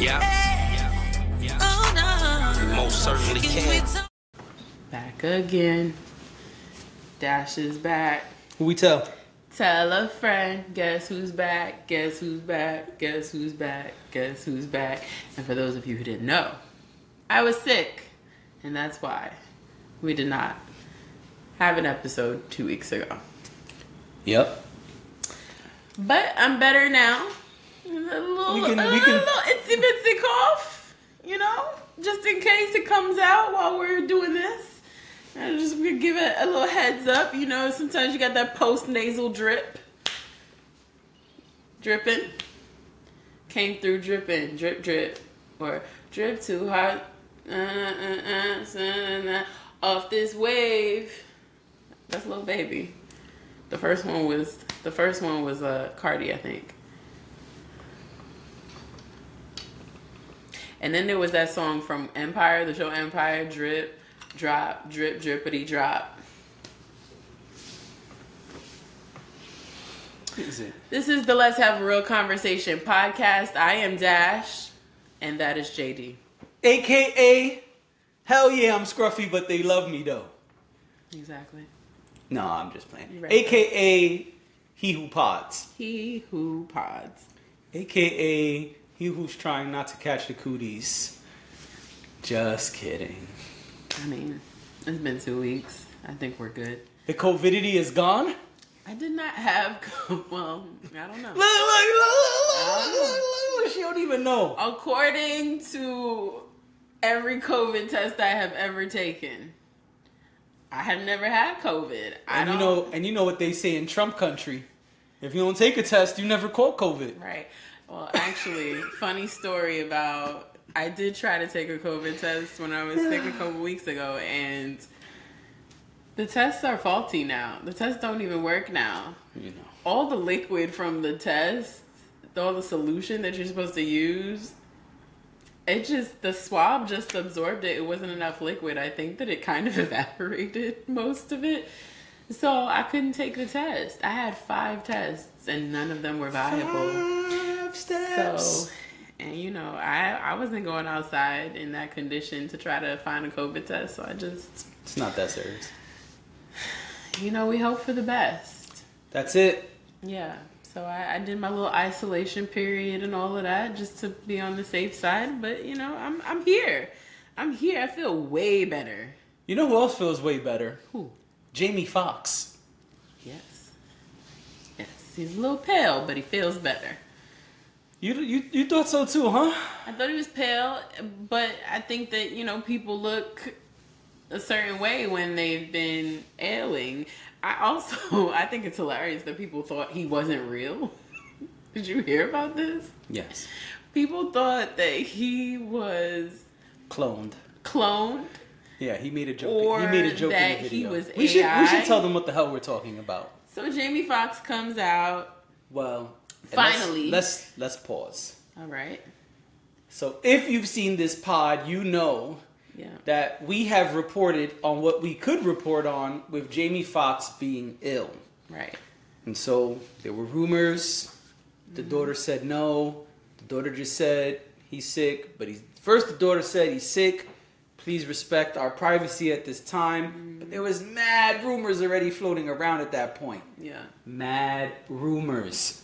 Yeah. We oh, most certainly can. Back again. Dash is back. Who we tell? Tell a friend. Guess who's back? Guess who's back? Guess who's back? Guess who's back? And for those of you who didn't know, I was sick, and that's why we did not have an episode two weeks ago. Yep. But I'm better now. A little, We can- a we can- little itsy bitsy cough, you know, just in case it comes out while we're doing this. I just give it a little heads up, you know. Sometimes you got that post nasal drip, dripping, came through dripping, drip drip, or drip too hot, uh, uh, uh, uh, uh, off this wave. That's little baby. The first one was the first one was uh, Cardi, I think. And then there was that song from Empire, the show Empire, drip, drop, drip, drippity drop. Is it? This is the Let's Have a Real Conversation podcast. I am Dash, and that is JD. AKA, hell yeah, I'm scruffy, but they love me though. Exactly. No, I'm just playing. Right, AKA, he who pods. He who pods. AKA, he who's trying not to catch the cooties. Just kidding. I mean, it's been two weeks. I think we're good. The covidity is gone. I did not have, well, I don't know. Look, look, look, look, look, look, look, She don't even know. According to every COVID test I have ever taken, I have never had COVID. I And you know, and you know what they say in Trump country. If you don't take a test, you never caught COVID. Right. Well, actually, funny story about I did try to take a COVID test when I was sick a couple weeks ago, and the tests are faulty now. The tests don't even work now. You know. All the liquid from the test, all the solution that you're supposed to use, it just the swab just absorbed it. It wasn't enough liquid. I think that it kind of evaporated most of it. So I couldn't take the test. I had five tests and none of them were viable. Five steps. So, and you know, I I wasn't going outside in that condition to try to find a COVID test. So I just, it's not that serious. you know, we hope for the best. That's it. Yeah. So I, I did my little isolation period and all of that just to be on the safe side. But you know, I'm I'm here. I'm here. I feel way better. You know who else feels way better? Who? Jamie Foxx. Yes. Yes. He's a little pale, but he feels better. You, you you thought so too, huh? I thought he was pale, but I think that you know people look a certain way when they've been ailing. I also I think it's hilarious that people thought he wasn't real. Did you hear about this? Yes. People thought that he was Cloned. cloned. Yeah, he made a joke. Or he made a joke in that the he video. was we should we should tell them what the hell we're talking about. So Jamie Foxx comes out. Well, Finally. let's let's pause. All right. So if you've seen this pod, you know Yeah. that we have reported on what we could report on with Jamie Foxx being ill. Right. And so there were rumors. The Mm-hmm. daughter said no. The daughter just said he's sick, but he's first the daughter said he's sick. Please respect our privacy at this time. Mm-hmm. But there was mad rumors already floating around at that point. Yeah. Mad rumors.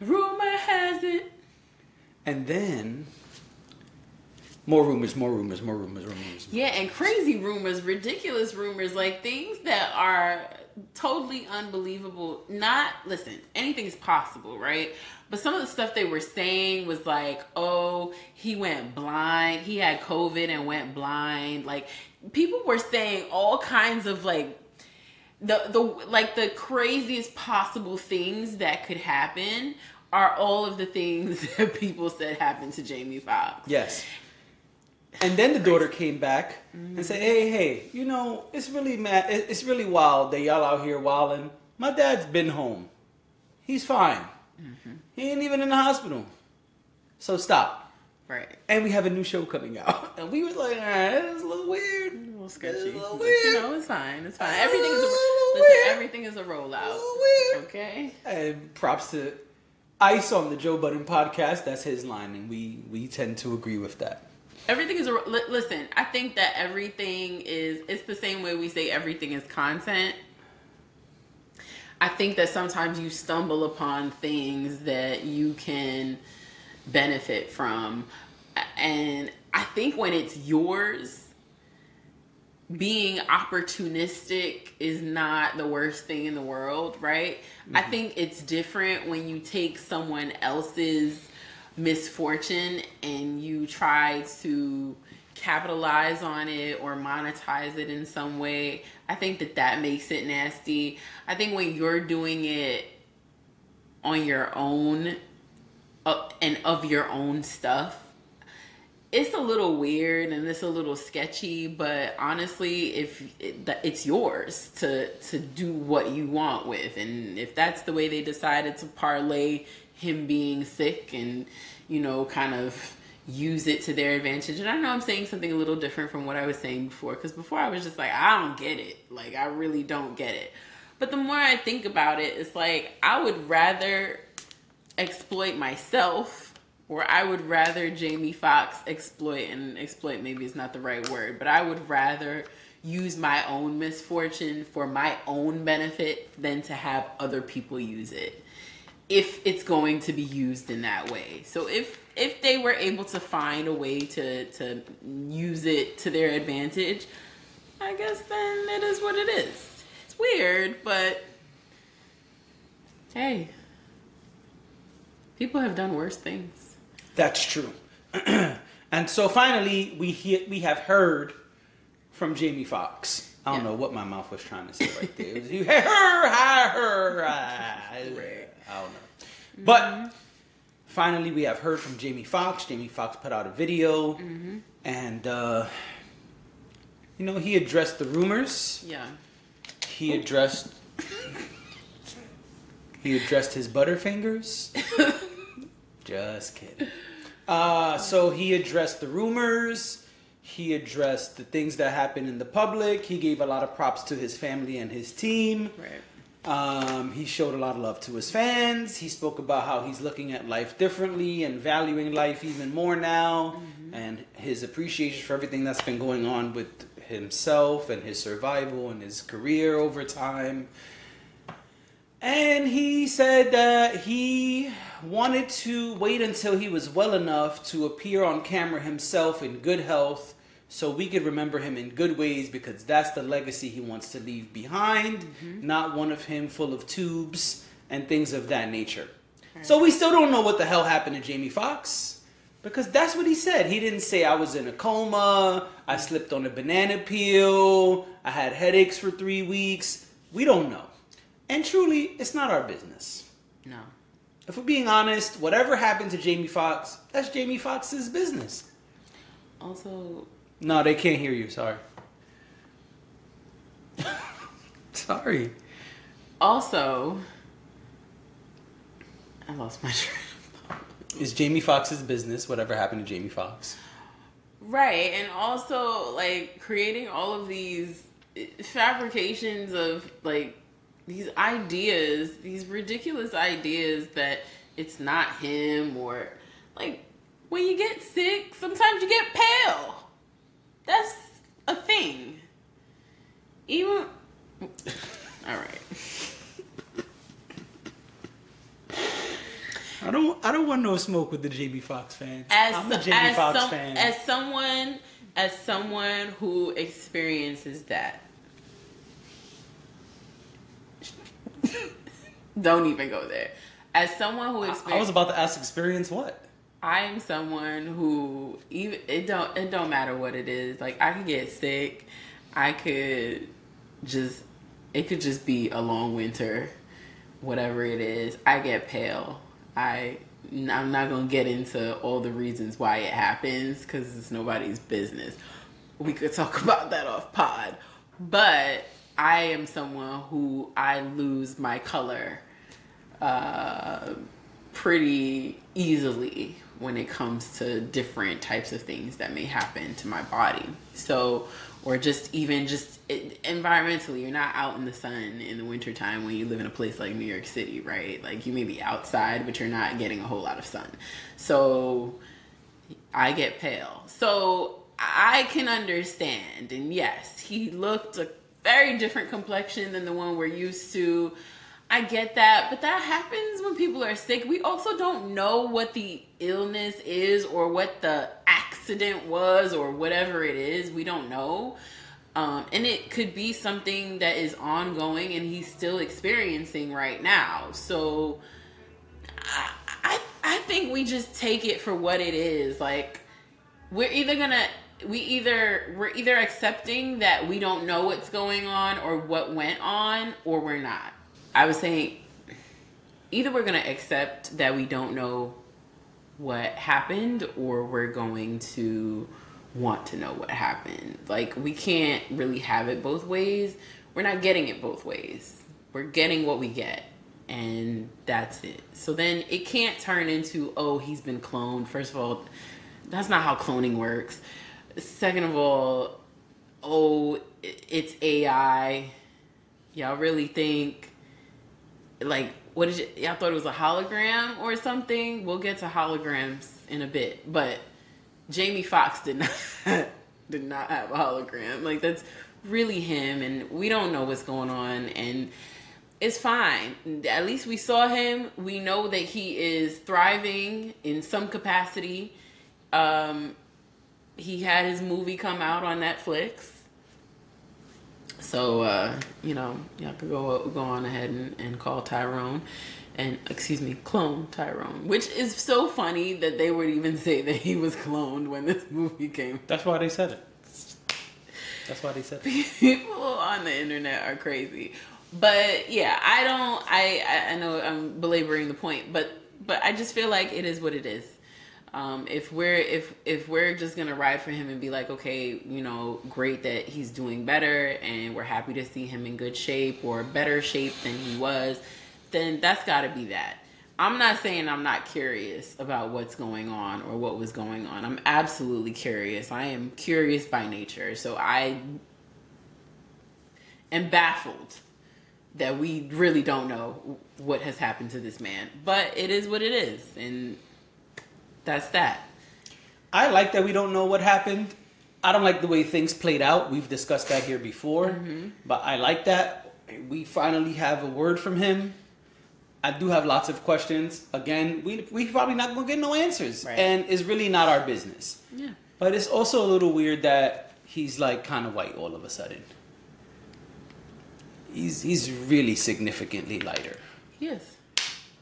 Rumor has it. And then more rumors, more rumors, more rumors, rumors. Yeah, and crazy rumors, ridiculous rumors, like things that are totally unbelievable. Not listen, anything's possible, right? But some of the stuff they were saying was like, oh, he went blind. He had COVID and went blind. Like people were saying all kinds of like the the like the craziest possible things that could happen are all of the things that people said happened to Jamie Foxx. Yes. And then the daughter came back and said, "Hey, hey, you know, it's really mad. It's really wild that y'all out here wilding. My dad's been home. He's fine. He ain't even in the hospital. So stop." Right. And we have a new show coming out, and we was like, "Ah, "It's a little weird, little sketchy. It's a little But. You know, it's fine. It's fine. A Everything is a little listen, weird. everything is a rollout. A weird. Okay. And props to Ice on the Joe Budden podcast. That's his line, and we we tend to agree with that. Everything is a listen. I think that everything is. It's the same way we say everything is content. I think that sometimes you stumble upon things that you can benefit from, and I think when it's yours, being opportunistic is not the worst thing in the world, right? I think it's different when you take someone else's misfortune and you try to capitalize on it or monetize it in some way. I think that that makes it nasty. I think when you're doing it on your own uh, and of your own stuff, it's a little weird and it's a little sketchy, but honestly, if it, it's yours to to do what you want with, and if that's the way they decided to parlay him being sick and you know kind of use it to their advantage, and I know I'm saying something a little different from what I was saying before, because before I was just like, I don't get it, like I really don't get it. But the more I think about it, it's like I would rather exploit myself or I would rather Jamie Foxx exploit and exploit maybe is not the right word, but I would rather use my own misfortune for my own benefit than to have other people use it if it's going to be used in that way. So if if they were able to find a way to to use it to their advantage, I guess then it is what it is. It's weird, but hey, people have done worse things. That's true. and so finally, we he- we have heard from Jamie Foxx. I don't Yeah. know what my mouth was trying to say right there. It was, you her, her, her, I don't know. But finally, we have heard from Jamie Foxx. Jamie Foxx put out a video, and uh, you know he addressed the rumors. Yeah. He addressed. he addressed his butterfingers. Just kidding. Uh, so he addressed the rumors. He addressed the things that happened in the public. He gave a lot of props to his family and his team. Right. Um, he showed a lot of love to his fans. He spoke about how he's looking at life differently and valuing life even more now, and his appreciation for everything that's been going on with himself and his survival and his career over time. And he said that he wanted to wait until he was well enough to appear on camera himself in good health so we could remember him in good ways because that's the legacy he wants to leave behind, mm-hmm. not one of him full of tubes and things of that nature. So we still don't know what the hell happened to Jamie Foxx because that's what he said. He didn't say I was in a coma, I slipped on a banana peel, I had headaches for 3 weeks. We don't know. And truly, it's not our business. No. If we're being honest, whatever happened to Jamie Foxx, that's Jamie Foxx's business. Also, No, they can't hear you. Sorry. Sorry. also, I lost my train. It's Jamie Foxx's business. Whatever happened to Jamie Foxx? Right, and also like creating all of these eh, fabrications of like these ideas, these ridiculous ideas that it's not him or like when you get sick, sometimes you get pale. That's a thing. Even all right. I don't. I don't want no smoke with the Jamie Foxx fans. as I'm a Jamie as Foxx some- fan. as someone as someone who experiences that don't even go there as someone who I, experiences I was about to ask, experience what? I am someone who even it don't it don't matter what it is. Like I could get sick. I could just it could just be a long winter, whatever it is. I get pale. I I'm not gonna get into all the reasons why it happens because it's nobody's business. We could talk about that off pod, but I am someone who I lose my color uh, pretty easily when it comes to different types of things that may happen to my body. So or just even just environmentally you're not out in the sun in the wintertime when you live in a place like new york city right? Like you may be outside but you're not getting a whole lot of sun. So i get pale. So i can understand and yes he looked a very different complexion than the one we're used to I get that, but that happens when people are sick. We also don't know what the illness is or what the accident was or whatever it is. We don't know. Um, and it could be something that is ongoing and he's still experiencing right now. So I, I, I think we just take it for what it is. Like we're either gonna we either we're either accepting that we don't know what's going on or what went on or we're not I was saying either we're going to accept that we don't know what happened or we're going to want to know what happened. Like we can't really have it both ways. We're not getting it both ways. We're getting what we get and that's it. So then it can't turn into oh he's been cloned. First of all, that's not how cloning works. Second of all, oh it's AI. Y'all really think like what is it? Y'all thought it was a hologram or something. We'll get to holograms in a bit, but Jamie Foxx did not did not have a hologram. Like that's really him, and we don't know what's going on, and it's fine. At least we saw him. We know that he is thriving in some capacity. Um, he had his movie come out on Netflix. So uh, you know, y'all could go go on ahead and, and call Tyrone and excuse me, clone Tyrone, which is so funny that they would even say that he was cloned when this movie came. That's why they said it. That's why they said it. People on the internet are crazy. But yeah, I don't I I know I'm belaboring the point, but but I just feel like it is what it is. Um, if we're if if we're just gonna ride for him and be like, okay, you know, great that he's doing better, and we're happy to see him in good shape or better shape than he was, then that's got to be that. I'm not saying I'm not curious about what's going on or what was going on. I'm absolutely curious. I am curious by nature, so I am baffled that we really don't know what has happened to this man. But it is what it is, and that's that. I like that we don't know what happened. I don't like the way things played out. We've discussed that here before, mm-hmm. but I like that we finally have a word from him. I do have lots of questions. Again, we we probably not gonna get no answers, right. and it's really not our business. Yeah. But it's also a little weird that he's like kind of white all of a sudden. He's he's really significantly lighter. Yes.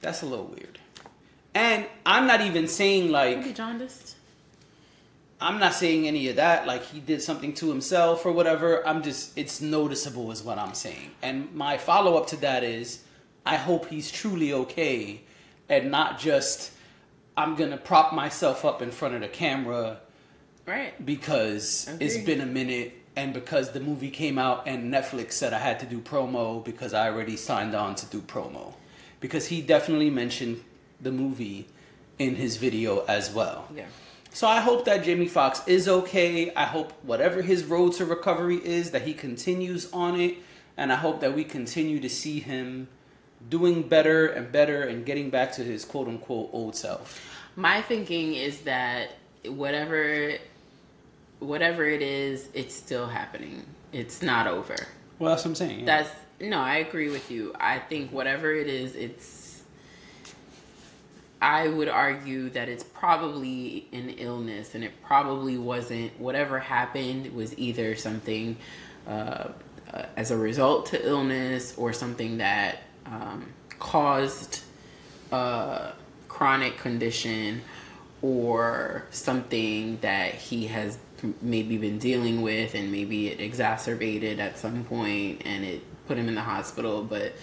That's a little weird. And I'm not even saying like jaundiced. I'm not saying any of that, like he did something to himself or whatever. I'm just, it's noticeable, is what I'm saying. And my follow up to that is, I hope he's truly okay and not just, I'm gonna prop myself up in front of the camera. Right. Because Agreed. it's been a minute and because the movie came out and Netflix said I had to do promo because I already signed on to do promo. Because he definitely mentioned the movie in his video as well. Yeah. So I hope that Jamie Foxx is okay. I hope whatever his road to recovery is that he continues on it and I hope that we continue to see him doing better and better and getting back to his quote unquote old self. My thinking is that whatever whatever it is, it's still happening. It's not over. Well, that's what I'm saying. Yeah. That's no, I agree with you. I think whatever it is, it's I would argue that it's probably an illness and it probably wasn't whatever happened was either something uh, uh, as a result to illness or something that um, caused a chronic condition or something that he has maybe been dealing with and maybe it exacerbated at some point and it put him in the hospital. But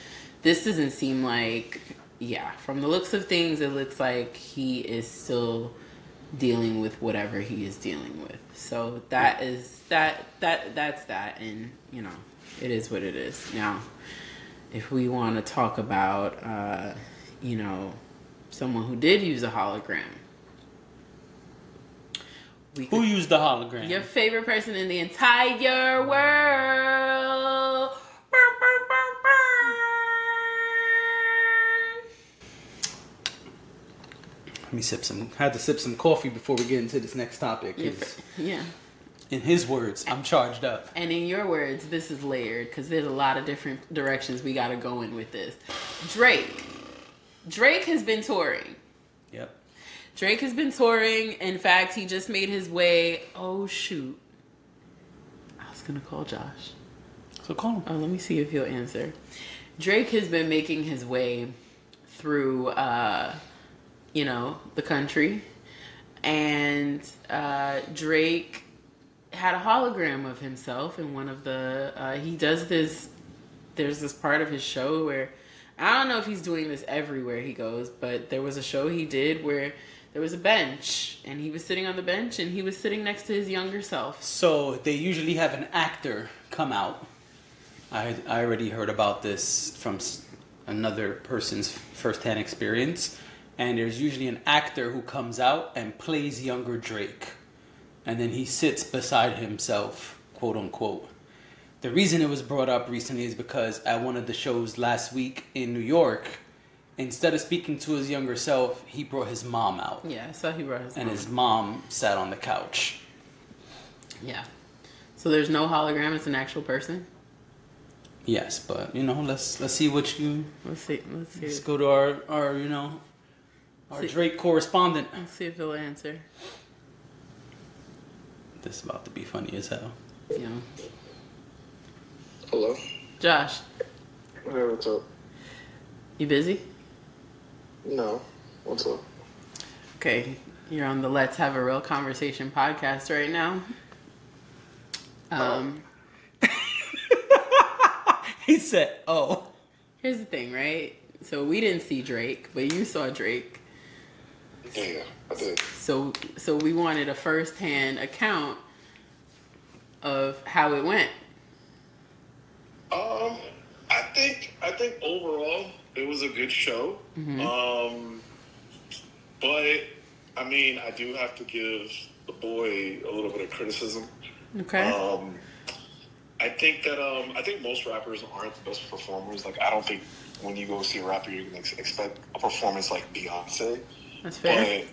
this doesn't seem like yeah, from the looks of things, it looks like he is still dealing with whatever he is dealing with. So that is that that that's that, and you know, it is what it is. Now, if we want to talk about, uh, you know, someone who did use a hologram, Who used the hologram? your favorite person in the entire world. Me sip some. Had to sip some coffee before we get into this next topic. Your 'cause fa- Yeah. In his words, I'm charged up. And in your words, this is layered because there's a lot of different directions we got to go in with this. Drake. Drake has been touring. Yep. Drake has been touring. In fact, he just made his way. Oh, shoot. I was going to call Josh. So call him. Oh, let me see if he'll answer. Drake has been making his way through, uh, you know, the country, and uh, Drake had a hologram of himself in one of the. Uh, he does this. There's this part of his show where I don't know if he's doing this everywhere he goes, but there was a show he did where there was a bench and he was sitting on the bench and he was sitting next to his younger self. So they usually have an actor come out. I I already heard about this from another person's firsthand experience, and there's usually an actor who comes out and plays younger Drake, and then he sits beside himself, quote unquote. The reason it was brought up recently is because at one of the shows last week in New York, instead of speaking to his younger self, he brought his mom out, Yeah, so he brought his and mom. his mom sat on the couch. Yeah. So there's no hologram. It's an actual person. Yes, but you know, let's let's see what you Let's see. Let's see. let's go to our our you know our See- Drake correspondent. Let's see if he'll answer. This is about to be funny as hell. You know, Hello. Josh, Hey, what's up? you busy? No. What's up? Okay, you're on the Let's Have a Real Conversation podcast right now. Um, He said, "Oh, here's the thing, right? So we didn't see Drake, but you saw Drake. Yeah, I did. So so we wanted a first-hand account of how it went. Um, I think I think overall it was a good show. Um, but I mean, I do have to give the boy a little bit of criticism. Okay. Um, I think that um, I think most rappers aren't the best performers. Like, I don't think when you go see a rapper, you can ex- expect a performance like Beyonce. That's fair.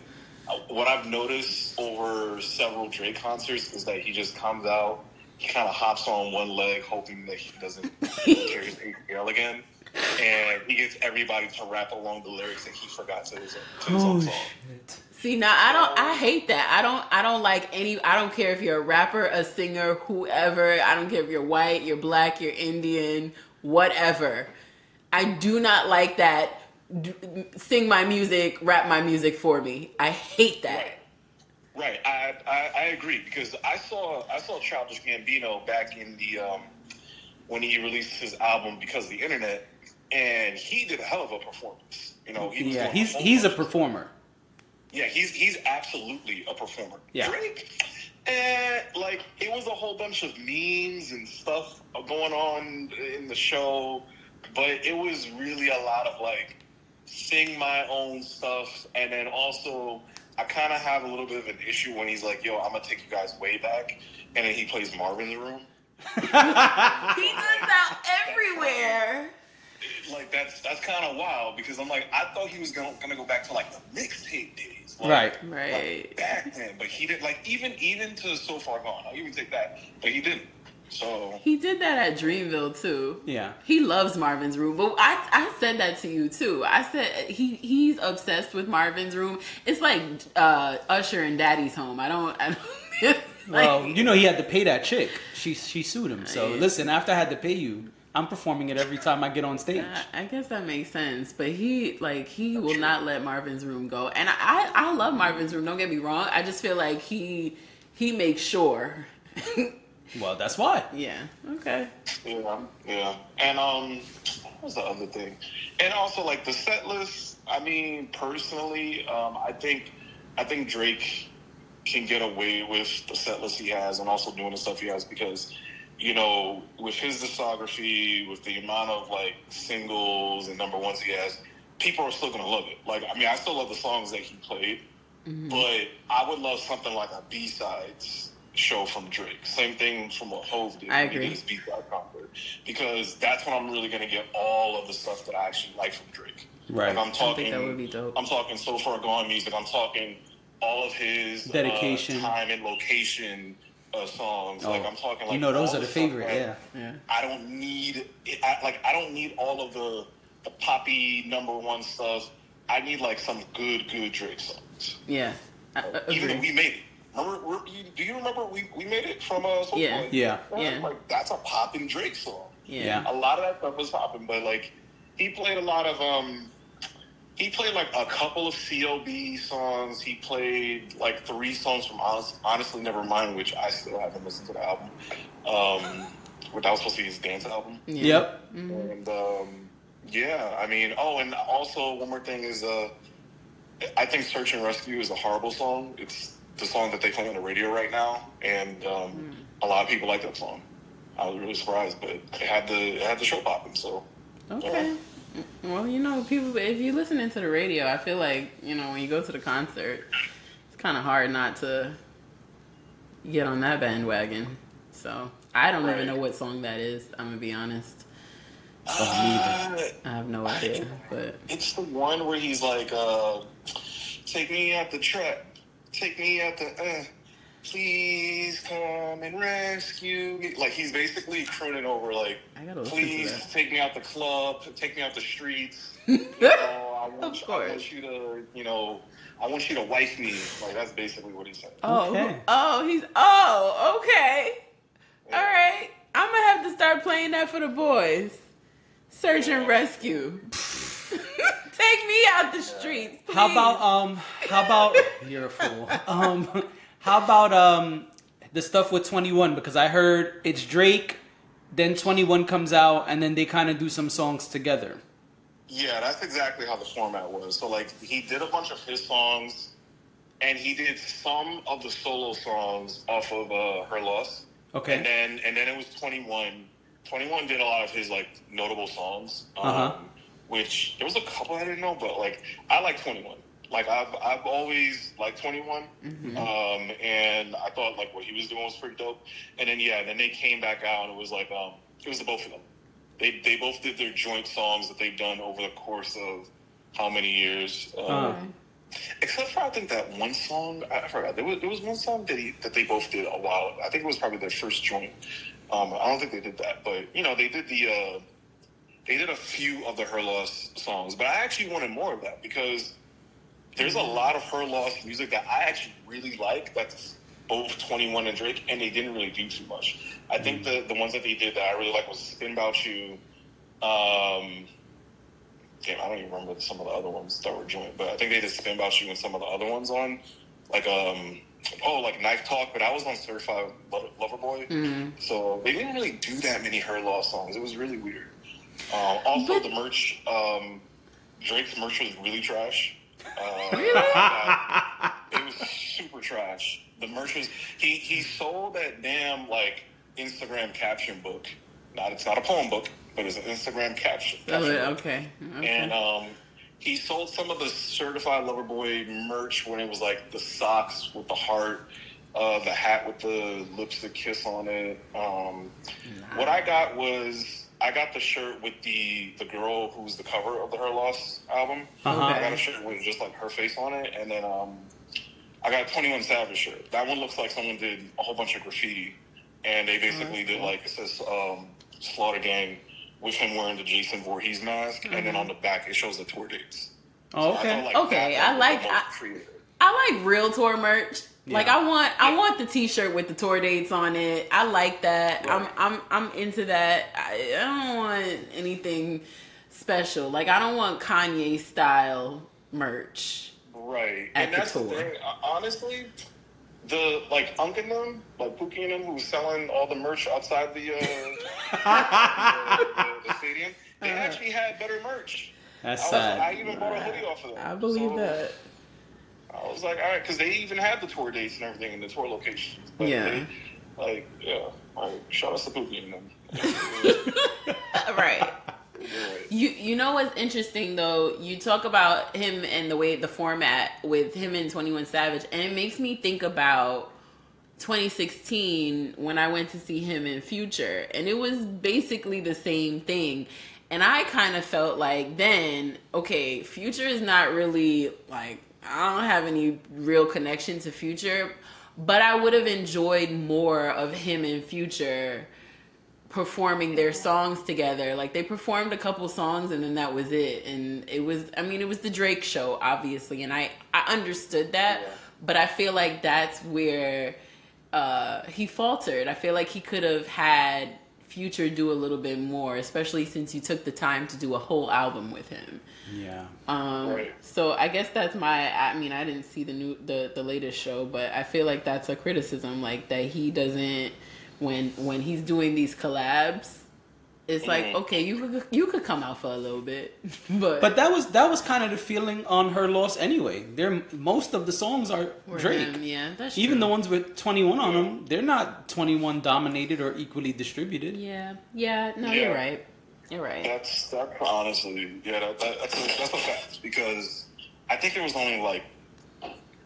But uh, what I've noticed over several Drake concerts is that he just comes out, he kind of hops on one leg, hoping that he doesn't tear his ACL again, and he gets everybody to rap along the lyrics that he forgot to his, to his oh own song. shit." See now I don't I hate that. I don't I don't like any I don't care if you're a rapper, a singer, whoever. I don't care if you're white, you're black, you're Indian, whatever. I do not like that D- sing my music, rap my music for me. I hate that. Right, I, I I agree because I saw I saw Childish Gambino back in the um, when he released his album because of the internet, and he did a hell of a performance. You know, he was Yeah, he's whole he's a performer. Yeah, he's he's absolutely a performer. Yeah. Drake, eh, like it was a whole bunch of memes and stuff going on in the show, but it was really a lot of like sing my own stuff, and then also I kind of have a little bit of an issue when he's like, "Yo, I'm gonna take you guys way back," and then he plays Marvin's Room. He does that everywhere. Like that's that's kind of wild because I'm like I thought he was gonna gonna go back to like the mixtape days, like, Right. Right. like back then, but he didn't. like even even to so far gone. I'll even take that, but he didn't. So He did that at Dreamville too. Yeah. He loves Marvin's Room, but I I said that to you too. I said he he's obsessed with Marvin's Room. It's like uh, Usher and Daddy's Home. I don't. I don't like, Well, you know he had to pay that chick. She she sued him. So Yeah. listen, after I had to pay you, I'm performing it every time I get on stage. I, I guess that makes sense, but he like he will not let Marvin's Room go, and I I love Marvin's Room. Don't get me wrong. I just feel like he he makes sure. Well, that's why. yeah. Okay. yeah, yeah. And um, what was the other thing? And also like the set list. I mean, personally, um, I think I think Drake can get away with the set list he has and also doing the stuff he has because you know with his discography with the amount of like singles and number ones he has people are still gonna love it like i mean i still love the songs that he played but I would love something like a B sides show from Drake. Same thing from what Hov did. I when he agree. did his B side concert because that's when I'm really gonna get all of the stuff that I actually like from Drake. Right. Like I'm I talking. think that would be dope. I'm talking so far gone music. I'm talking all of his uh, Dedication. time and location uh, songs. Like Oh, I'm talking like you know, those are the stuff favorite. that Yeah. Yeah. I don't need it, I, like I don't need all of the the poppy number one stuff. I need like some good good Drake songs. Yeah. I, I Even though we made it. Remember, we're- you- do you remember we, we made it from uh, Soulja Yeah. Boy? Yeah. That's Yeah. Like that's a popping Drake song. Yeah. A lot of that stuff was popping, but like he played a lot of um he played like a couple of CLB songs. He played like three songs from Honest, Honestly Nevermind, which I still haven't listened to the album. Um which that was supposed to be his dance album. Yeah. Yep. And um yeah, I mean oh and also one more thing is uh I think Search and Rescue is a horrible song. It's the song that they play on the radio right now, and um, a lot of people like that song. I was really surprised, but it had the it had the show popping. So Okay. Well, you know, people, if you listening to the radio, I feel like, you know, when you go to the concert, it's kind of hard not to get on that bandwagon. So I don't even know what song that is. I'm going to be honest. uh, I have no idea. But it's the one where he's like, uh, "Take me out the trap, take me out the uh, please come and rescue me." Like he's basically crooning over like. I got to listen to Please take me out the club, take me out the streets. You know, I want, Of you, I want you to, you know, I want you to wife me. Like that's basically what he said. Oh, Okay. oh, he's, oh, okay. All right. I'm going to have to start playing that for the boys. Search and rescue. Take me out the streets. How about um? How about you're a fool. Um, how about um the stuff with Twenty One? Because I heard it's Drake, then Twenty One comes out, and then they kind of do some songs together. Yeah, that's exactly how the format was. So like he did a bunch of his songs, and he did some of the solo songs off of uh, Her Loss. Okay. And then and then it was 21. 21 did a lot of his like notable songs. Um, Uh-huh. Which there was a couple I didn't know, but like I like 21. Like I've I've always liked 21. Mm-hmm. Um, and I thought like what he was doing was pretty dope. And then yeah, then they came back out and it was like um it was the both of them. They they both did their joint songs that they've done over the course of how many years. Um, Uh. Except for I think that one song I I forgot. There was there was one song that he that they both did a while. I think it was probably their first joint. Um, I don't think they did that, but you know they did the uh, they did a few of the Her Loss songs. But I actually wanted more of that because there's a lot of Her Loss music that I actually really like. That's both Twenty One and Drake, and they didn't really do too much. I think the the ones that they did that I really like was Spin About You. Um, damn, I don't even remember some of the other ones that were joint, but I think they did Spin About You and some of the other ones on, like um, oh, like Knife Talk, but I was on Certified Lover, Boy, Mhm. so they didn't really do that many Her Loss songs. It was really weird. Um, also, But- the merch, um, Drake's merch was really trash. Uh, it was super trash. The merch was he he sold that damn like Instagram caption book. Not it's not a poem book, but it's an Instagram caption. Oh, caption book. okay. Okay. And um, he sold some of the certified lover boy merch when it was like the socks with the heart, uh, the hat with the lipstick kiss on it. Um, What I got was I got the shirt with the the girl who's the cover of the Her Loss album. Uh-huh. I got a shirt with just like her face on it, and then um, I got a Twenty One Savage shirt. That one looks like someone did a whole bunch of graffiti, and they basically did like it says um, Slaughter Gang with him wearing the Jason Voorhees mask, and then on the back it shows the tour dates. Oh, So I okay. felt like Okay, I like- I- I like real tour merch. Like I want I want the t-shirt with the tour dates on it. I like that. Right. I'm I'm I'm into that. I, I don't want anything special. Like I don't want Kanye style merch. Right. At and the that's the tour. thing. uh, Honestly, the like Unk and them, like Pookie and them, who was selling all the merch outside the uh, the, the, the stadium, they Uh-huh. actually had better merch. That's I, was, sad. I even bought a hoodie off of them. I believe So, that. I was like, all right, because they even had the tour dates and everything and the tour locations. But Yeah. they- like, yeah. Like, shout out to Pookie and them. right. Right. You you know what's interesting though? You talk about him and the way the format with him and Twenty One Savage, and it makes me think about 2016 when I went to see him in Future, and it was basically the same thing. And I kind of felt like then, okay, Future is not really like I don't have any real connection to Future, but I would have enjoyed more of him in Future performing their songs together. Like they performed a couple songs and then that was it. And it was I mean it was the Drake show obviously and I I understood that, Yeah. but I feel like that's where uh he faltered. I feel like he could have had Future do a little bit more, especially since you took the time to do a whole album with him. Yeah. Um, Right. So I guess that's my. I mean, I didn't see the new the the latest show, but I feel like that's a criticism, like that he doesn't when when he's doing these collabs. It's like Mhm. okay, you could you could come out for a little bit, but But that was that was kind of the feeling on her loss anyway. They're most of the songs are Drake. him, yeah, that's Even true. the ones with 21 on them, they're not 21 dominated or equally distributed. yeah, yeah, no, Yeah. you're right, you're right. That's that's honestly, yeah, that, that, that's a, that's a fact because I think there was only like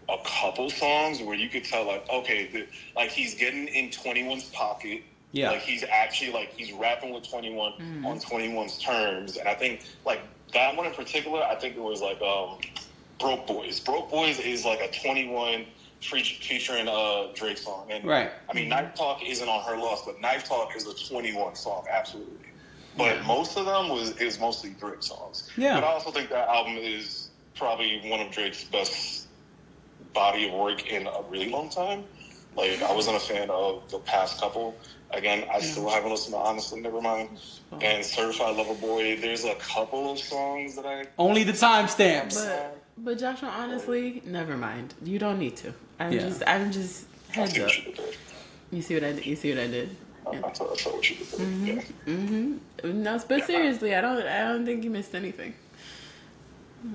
a couple songs where you could tell like, okay, the, like he's getting in 21's pocket. Yeah. Like he's actually like he's rapping with 21 Mhm. on 21's terms, and I think like that one in particular, I think it was like um, Broke Boys. Broke Boys is like a 21 fe- featuring a Drake song, and Right. I mean, Knife Talk isn't on her loss, but Knife Talk is a 21 song, absolutely. But Yeah. most of them was is mostly Drake songs. Yeah. But I also think that album is probably one of Drake's best body of work in a really long time. Like I wasn't a fan of the past couple. Again, I still haven't listened to Honestly Nevermind and Certified Lover Boy. There's a couple of songs that I Only the timestamps. But but Joshua, honestly, never mind. You don't need to. I'm Yeah. just I'm just heads up. you did there. You see what I did? You see what I did? I, I, saw, I saw what you did there. Yeah. Mm-hmm. No, but seriously, I don't. I don't think you missed anything.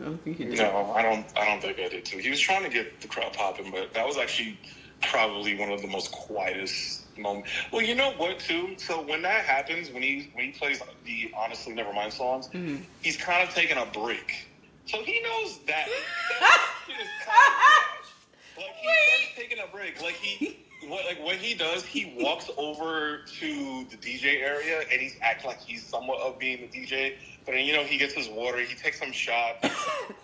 I don't think you did. No, I don't. I don't think I did too. He was trying to get the crowd popping, but that was actually probably one of the most quietest moments. Well, you know what too? So when that happens, when he when he plays the honestly never mind songs, Mhm. he's kind of taking a break. So he knows that that kind of. Like he starts taking a break. Like he. What like what he does, he walks over to the DJ area and he's acting like he's somewhat of being the DJ. But then you know he gets his water, he takes some shots, uh,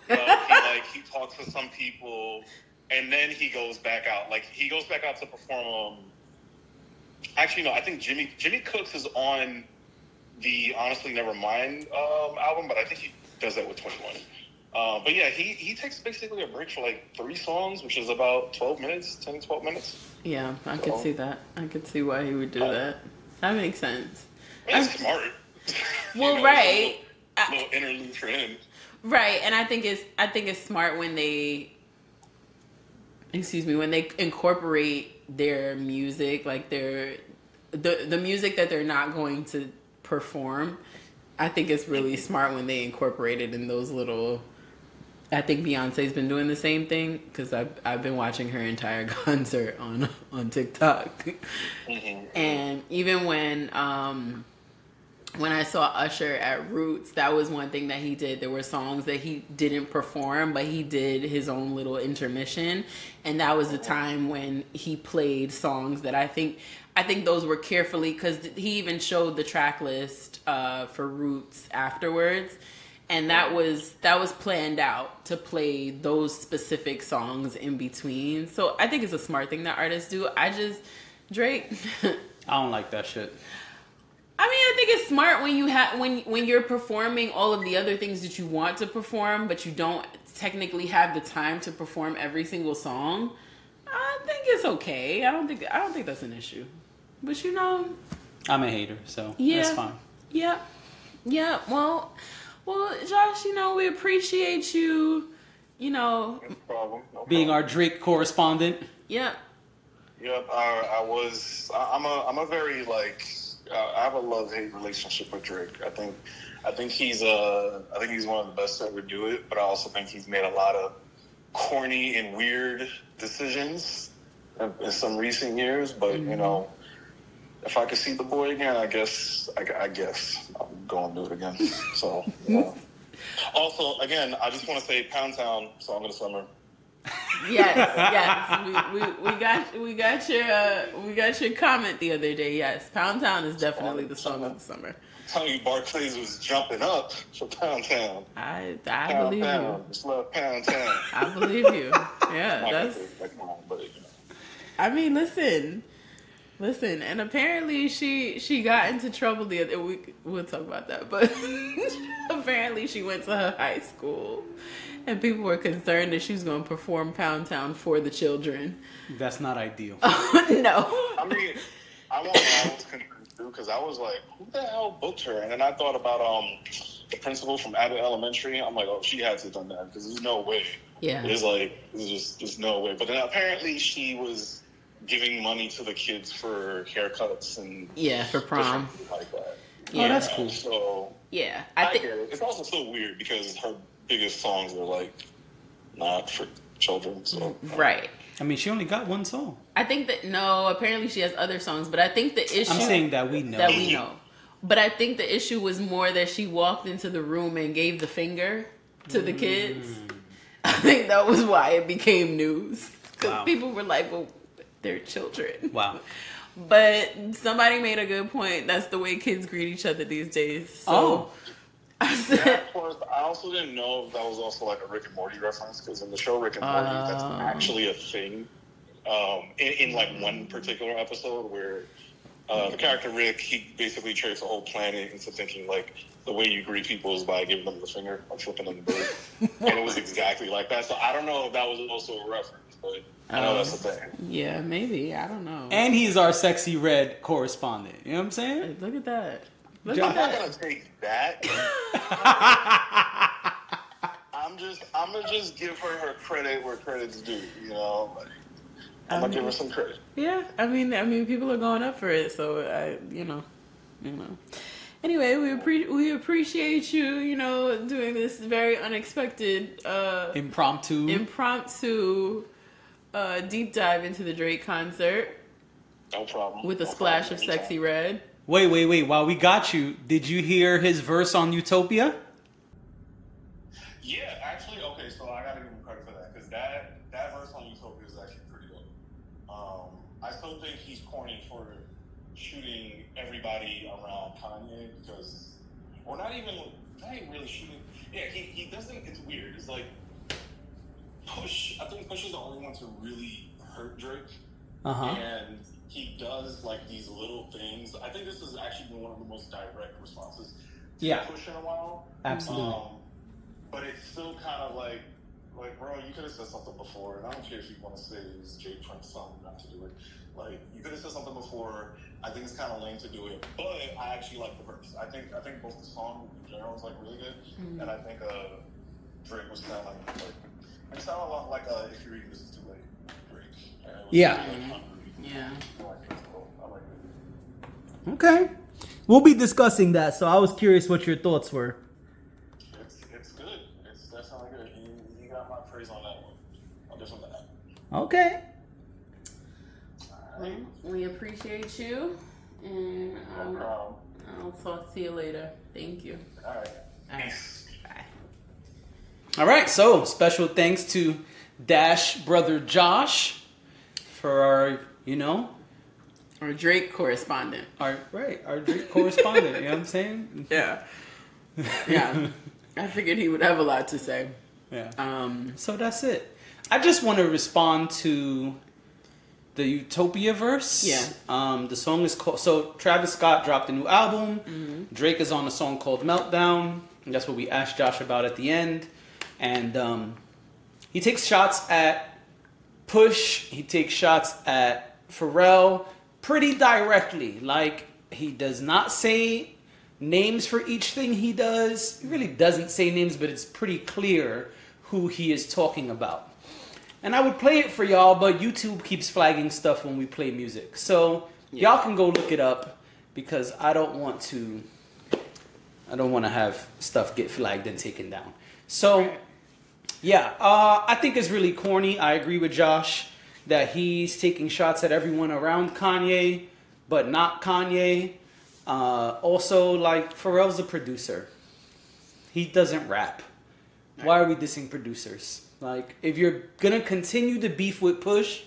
he like he talks to some people, and then he goes back out. Like he goes back out to perform. Um, actually, no, I think Jimmy Jimmy Cooks is on the Honestly Nevermind um, album, but I think he does that with Twenty One. Uh, but yeah, he, he takes basically a break for like three songs, which is about 12 minutes, 10, 12 minutes. Yeah, I could see that. I could see why he would do that. That makes sense. It's smart. You Well, know, right, little, little interlude for him. right, and I think it's I think it's smart when they, excuse me, when they incorporate their music, like their the the music that they're not going to perform. I think it's really smart when they incorporate it in those little. I think Beyonce's been doing the same thing because I've I've been watching her entire concert on on TikTok. Mhm. And even when um when I saw Usher at Roots, that was one thing that he did. There were songs that he didn't perform, but he did his own little intermission, and that was the time when he played songs that I think I think those were carefully because he even showed the track list uh, for Roots afterwards, and that was that was planned out to play those specific songs in between. So I think it's a smart thing that artists do. I just Drake. I don't like that shit. I mean, I think it's smart when you have when when you're performing all of the other things that you want to perform, but you don't technically have the time to perform every single song. I think it's okay. I don't think I don't think that's an issue. But you know, I'm a hater, so Yeah. that's fine. yeah, yeah. Well, well, Josh, you know, we appreciate you. You know, No problem. No Being problem. our Drake correspondent. yeah, Yep, I, I was. I- I'm a. I'm a very like. Uh, I have a love hate relationship with Drake. I think. I think he's uh I think he's one of the best to ever do it. But I also think he's made a lot of corny and weird decisions in, in some recent years. But you know, if I could see the boy again, I guess I, I guess I'm going to do it again. So. Yeah. Also, again, I just want to say Pound Town, song of the summer. Yes, yes. We, we, we got we got your uh, we got your comment the other day. Yes, Pound Town is definitely the song of the summer. I'm telling you, Barclays was jumping up for Pound Town. I I Pound believe Town. you. Just love Pound Town. I believe you. Yeah, that's. gonna say that, come on, but, you know. I mean, listen, listen, and apparently she she got into trouble the other week. We'll talk about that, but apparently she went to her high school, and people were concerned that she was going to perform Pound Town for the children. That's not ideal. no, I mean, I want I was confused too because I was like, who the hell booked her? And then I thought about um the principal from Abbott Elementary. I'm like, oh, she had to have done that because there's no way. yeah, There's like, there's just there's no way. But then apparently she was giving money to the kids for haircuts and yeah, for prom. different like that. Yeah, that's cool. So yeah. I, I think get it. It's also so weird because her biggest songs are like not for children. So right. I mean, she only got one song. I think that no. Apparently, she has other songs, but I think the issue I'm saying that we know. that we know. But I think the issue was more that she walked into the room and gave the finger to the kids. Mm. I think that was why it became news because Wow. people were like, "Well, they're children." Wow. But somebody made a good point. That's the way kids greet each other these days. So Oh. I said, That I also didn't know if that was also like a Rick and Morty reference because in the show Rick and Morty, that's Oh. actually a thing. Um, in, in like one particular episode where uh, the character Rick, he basically tricks the whole planet into thinking like the way you greet people is by giving them the finger or flipping them the bird, and it was exactly like that. So I don't know if that was also a reference, but I know Oh. that's the thing. "Yeah, maybe. I don't know." And he's our Sexyy Red correspondent. You know what I'm saying? Look at that. Look John- at I'm not gonna take that. I'm just, I'm gonna just give her her credit where credit's due. You know, like, I'm gonna give her some credit. Yeah, I mean, I mean, people are going up for it, so I, you know, you know. Anyway, we appre- we appreciate you, you know, doing this very unexpected, uh, Impromptu. impromptu, uh, deep dive into the Drake concert No problem. with a No splash problem. of Sexyy Red. Wait, wait, wait. While we got you, did you hear his verse on Utopia? Yeah, actually, okay. So I gotta give him credit for that because that that verse on Utopia is actually pretty good. Um, I still think he's corny for shooting everybody around Kanye because, or not even, not even really shooting. Yeah, he, he doesn't. It's weird. It's like Push. I think Push is the only one to really hurt Drake. Uh huh. and he does like these little things. I think this has actually been one of the most direct responses to Yeah. push in a while. Absolutely. Um, but it's still kind of like, like, bro, you could have said something before, and I don't care if you want to say it's Jay Prince song not to do it. Like, you could have said something before. I think it's kind of lame to do it, but I actually like the verse. I think I think both the song in general is like really good, and I think uh, Drake was kind of like, like it sounded a lot like uh, if you're reading this is too late, Drake. And it was Yeah. really, like, hungry. Yeah. I like it, so I like it. Okay. We'll be discussing that, so I was curious what your thoughts were. It's it's good. It's definitely good. You, you got my praise on that one. I'll do something that. Okay. Well, we appreciate you, and No um, problem. I'll talk to you later. Thank you. All right. All right. Bye. All right. So special thanks to Dash brother Josh for our, you know, Our Drake correspondent. our right, our Drake correspondent. you know what I'm saying? Yeah. Yeah. I figured he would have a lot to say. Yeah. Um, So that's it. I just want to respond to the Utopia verse. Yeah. Um, the song is called. So Travis Scott dropped a new album. Drake is on a song called Meltdown. And that's what we asked Josh about at the end. And um, he takes shots at Push. He takes shots at Pharrell pretty directly. Like he does not say names for each thing he does. He really doesn't say names, but it's pretty clear who he is talking about. And I would play it for y'all, but YouTube keeps flagging stuff when we play music. So y'all can go look it up because I don't want to I don't want to have stuff get flagged and taken down. So yeah, uh, I think it's really corny. I agree with Josh that he's taking shots at everyone around Kanye. but not Kanye. Uh, also, like Pharrell's a producer. He doesn't rap. Why are we dissing producers? Like, if you're gonna continue to beef with Push,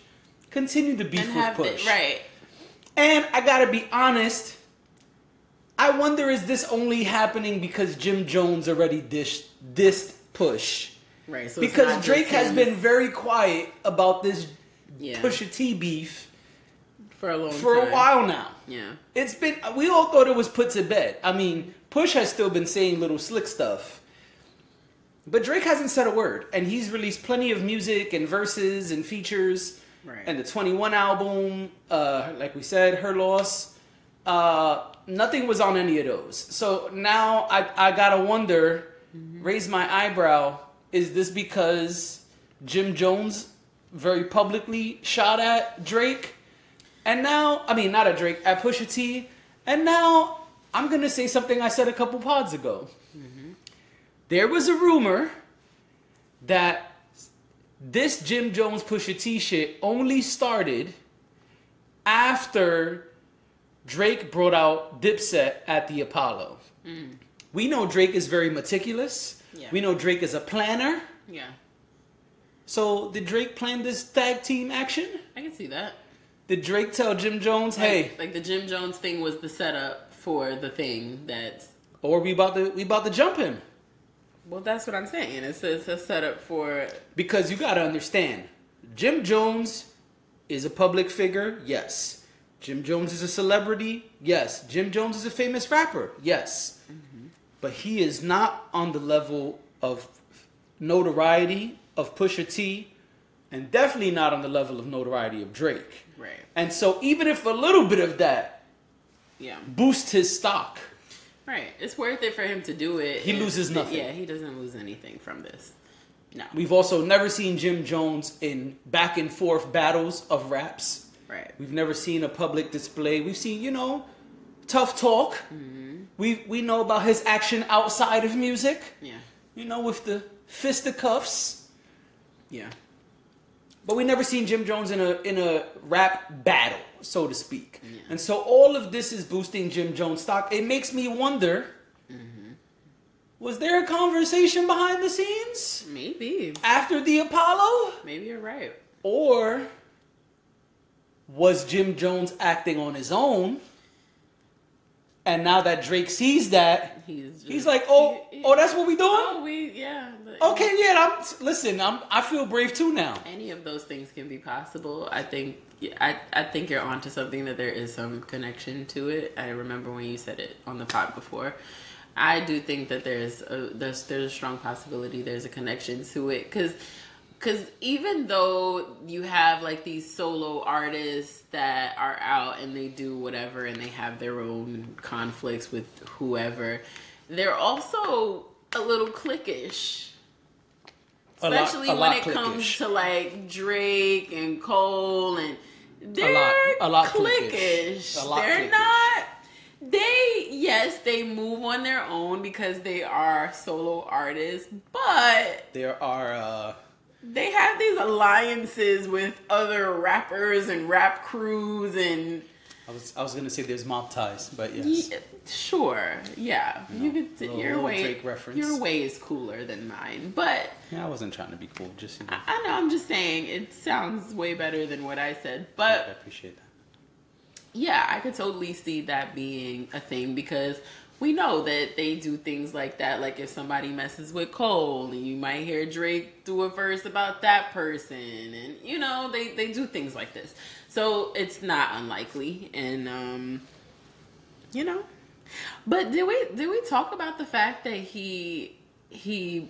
continue to beef and with Push. the, right. And I gotta be honest. I wonder is this only happening because Jim Jones already dished, dissed Push? Right. So because Drake has been very quiet about this yeah, Pusha T beef for a long for time. a while now. Yeah. It's been we all thought it was put to bed. I mean, Push has still been saying little slick stuff. But Drake hasn't said a word and he's released plenty of music and verses and features Right. and the 21 album uh like we said her loss uh nothing was on any of those. So now I I got to wonder raise my eyebrow is this because Jim Jones very publicly shot at Drake and now, I mean, not at Drake, at Pusha T. And now, I'm going to say something I said a couple pods ago. Mm-hmm. There was a rumor that this Jim Jones Pusha T shit only started after Drake brought out Dipset at the Apollo. Mm. We know Drake is very meticulous. Yeah. We know Drake is a planner. Yeah. So, did Drake plan this tag team action? I can see that. Did Drake tell Jim Jones, Like, "Hey, like the Jim Jones thing was the setup for the thing that's or we about to we about to jump him well, that's what I'm saying. It's a, it's a setup for because you got to understand Jim Jones is a public figure yes Jim Jones is a celebrity yes Jim Jones is a famous rapper yes mm-hmm. but he is not on the level of notoriety of Pusha T and definitely not on the level of notoriety of Drake right. and so even if a little bit of that Yeah. boosts his stock Right. It's worth it for him to do it. He loses nothing. Yeah, he doesn't lose anything from this. No. We've also never seen Jim Jones in back and forth battles of raps. right. We've never seen a public display. We've seen, you know, tough talk. Mm-hmm. We we know about his action outside of music. Yeah. You know, with the fisticuffs. Yeah. But we never seen Jim Jones in a in a rap battle, so to speak. Yeah. And so all of this is boosting Jim Jones stock. It makes me wonder. Mm-hmm. Was there a conversation behind the scenes Maybe. after the Apollo? Maybe you're right. Or was Jim Jones acting on his own? And now that Drake sees that, He's just, he's like, "Oh, he- he- oh, that's what we doing? Oh, we yeah. Okay, yeah. I'm listen. I'm I feel brave too now. Any of those things can be possible. I think I I think you're onto something that there is some connection to it. I remember when you said it on the pod before. I do think that there's a there's there's a strong possibility there's a connection to it because because even though you have like these solo artists that are out and they do whatever and they have their own conflicts with whoever, they're also a little cliquish A lot- especially a when it comes to like Drake and Cole and they're lot- a lot cliquish. A lot they're cliquish. not. They yes, they move on their own because they are solo artists, but There are uh, they have these alliances with other rappers and rap crews and I was I was gonna say there's mob ties, but yes. Ye- sure, yeah. You could little- your little way. Your way is cooler than mine, but Yeah, I wasn't trying to be cool. Just you know, I know. I'm just saying it sounds way better than what I said, but I appreciate that. yeah, I could totally see that being a thing because we know that they do things like that. Like if somebody messes with Cole, and you might hear Drake do a verse about that person, and you know they they do things like this. So it's not unlikely, and um, you know. But did we did we talk about the fact that he he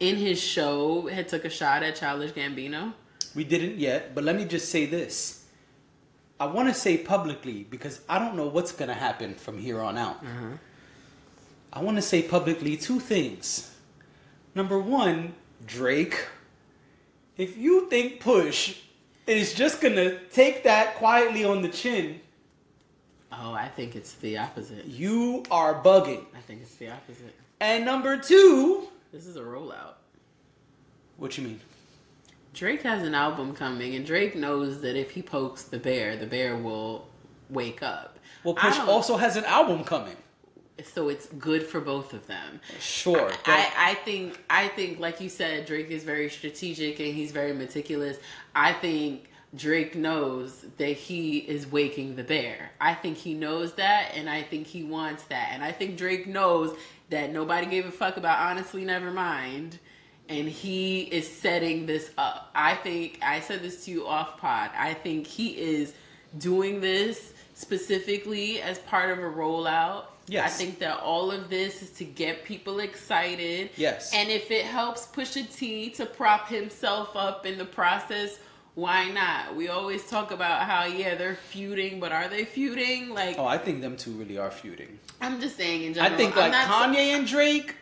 in his show had took a shot at Childish Gambino? We didn't yet, but let me just say this. I want to say publicly because I don't know what's going to happen from here on out. Uh-huh. I want to say publicly two things. Number one, Drake, if you think Push is just going to take that quietly on the chin, Oh, I think it's the opposite. you are bugging. I think it's the opposite. And number two, This is a rollout. what you mean? Drake has an album coming, and Drake knows that if he pokes the bear, the bear will wake up. Well, Push also has an album coming. so it's good for both of them. Sure. I, I think I think like you said, Drake is very strategic and he's very meticulous. I think Drake knows that he is waking the bear. I think he knows that and I think he wants that. And I think Drake knows that nobody gave a fuck about honestly never mind. And he is setting this up. I think I said this to you off pod. I think he is doing this specifically as part of a rollout. Yes. I think that all of this is to get people excited. Yes. And if it helps Pusha T to prop himself up in the process, why not? We always talk about how yeah they're feuding, but are they feuding? Like oh, I think them two really are feuding. I'm just saying in general. I think like Kanye and Drake.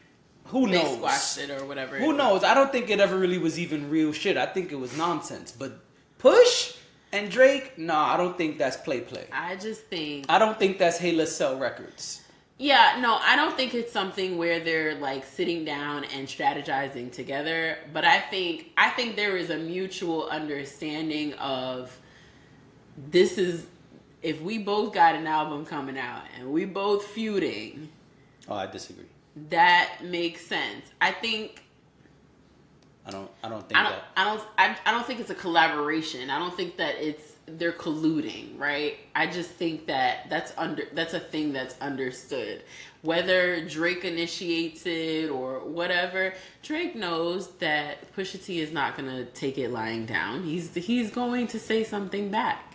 Who they knows? squashed it or whatever. Who knows? I don't think it ever really was even real shit. I think it was nonsense. But Push and Drake, nah, I don't think that's play play. I just think I don't think that's Hey Let's Sell Records. Yeah, no, I don't think it's something where they're like sitting down and strategizing together, but I think I think there is a mutual understanding of this is if we both got an album coming out and we both feuding, Oh, I disagree. That makes sense. I think I don't. I don't think I don't that. I don't I, I don't think it's a collaboration. I don't think that it's they're colluding, right? I just think that that's under that's a thing that's understood. Whether Drake initiates it or whatever, Drake knows that Pusha T is not going to take it lying down. He's he's going to say something back.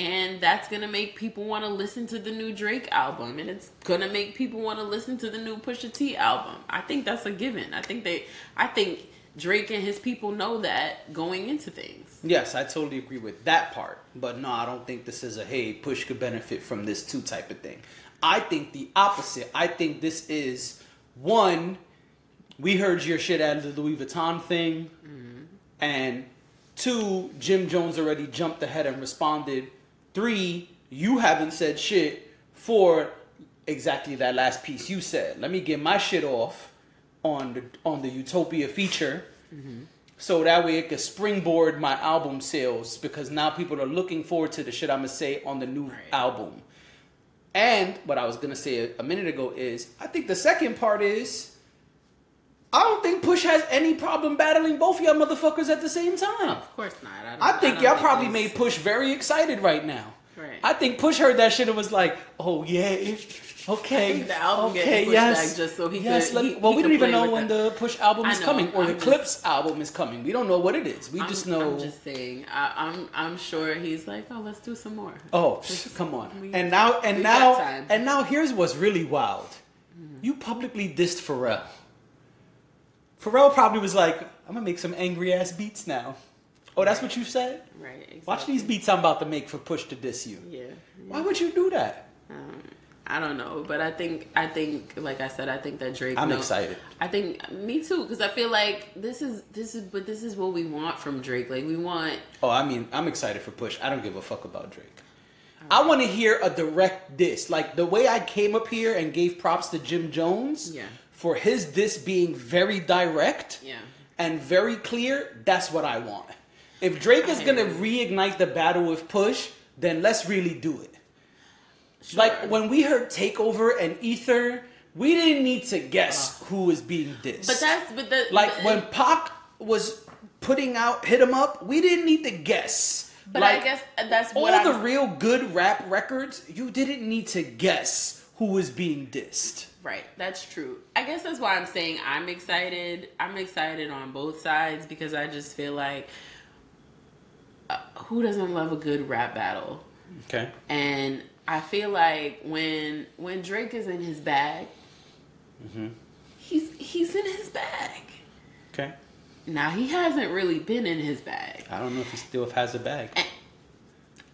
And that's to make people want to listen to the new Drake album and it's to make people want to listen to the new Pusha T album. I think that's a given. I think they I think Drake and his people know that going into things. Yes, I totally agree with that part. But no, I don't think this is a hey, Push could benefit from this too type of thing. I think the opposite. I think this is one. We heard your shit out of the Louis Vuitton thing, mm-hmm. and two, Jim Jones already jumped ahead and responded. Three, you haven't said shit. Four, exactly that last piece you said. Let me get my shit off on the on the Utopia feature mm-hmm. so that way it could springboard my album sales because now people are looking forward to the shit I'm gonna say on the new Right. album. And what I was gonna say a, a minute ago is I think the second part is I don't think Push has any problem battling both of y'all motherfuckers at the same time. Of course not. I, don't, I think don't y'all probably he's- made Push very excited right now. Right. I think Push heard that shit and was like, "Oh yeah, okay, think the album okay, yes, just so he yes." could- let- he- well, he we don't even know when that. the Push album is know, coming or I'm the just- Clipse album is coming. We don't know what it is. We I'm, just know. I'm just saying. I, I'm I'm sure he's like, oh, let's do some more. Oh, come on. we- and now and now and now here's what's really wild. Mm-hmm. You publicly dissed Pharrell. Pharrell probably was like, I'm gonna make some angry ass beats now. Oh, that's what you said? Right. Exactly. Watch these beats I'm about to make for Push to diss you. Yeah. Why would you do that? Um, I don't know, but I think I think like I said, I think that Drake. I'm knows- excited. I think me too, because I feel like this is this is but this is what we want from Drake. Like we want Oh, I mean, I'm excited for Push. I don't give a fuck about Drake. I want to hear a direct diss. Like the way I came up here and gave props to Jim Jones Yeah. for his diss being very direct yeah. and very clear, that's what I want. If Drake is going to reignite the battle with Push, then let's really do it. Sure. Like when we heard Takeover and Ether, we didn't need to guess uh. who was being dissed. But that's but the like when Pac was putting out Hit 'em Up, we didn't need to guess. But like, I guess that's all what the I'm, real good rap records, you didn't need to guess who was being dissed. Right, that's true. I guess that's why I'm saying I'm excited. I'm excited on both sides because I just feel like uh, who doesn't love a good rap battle? Okay. And I feel like when when Drake is in his bag, Mm-hmm. he's he's in his bag. Okay. Now he hasn't really been in his bag. I don't know if he still has a bag. Eh,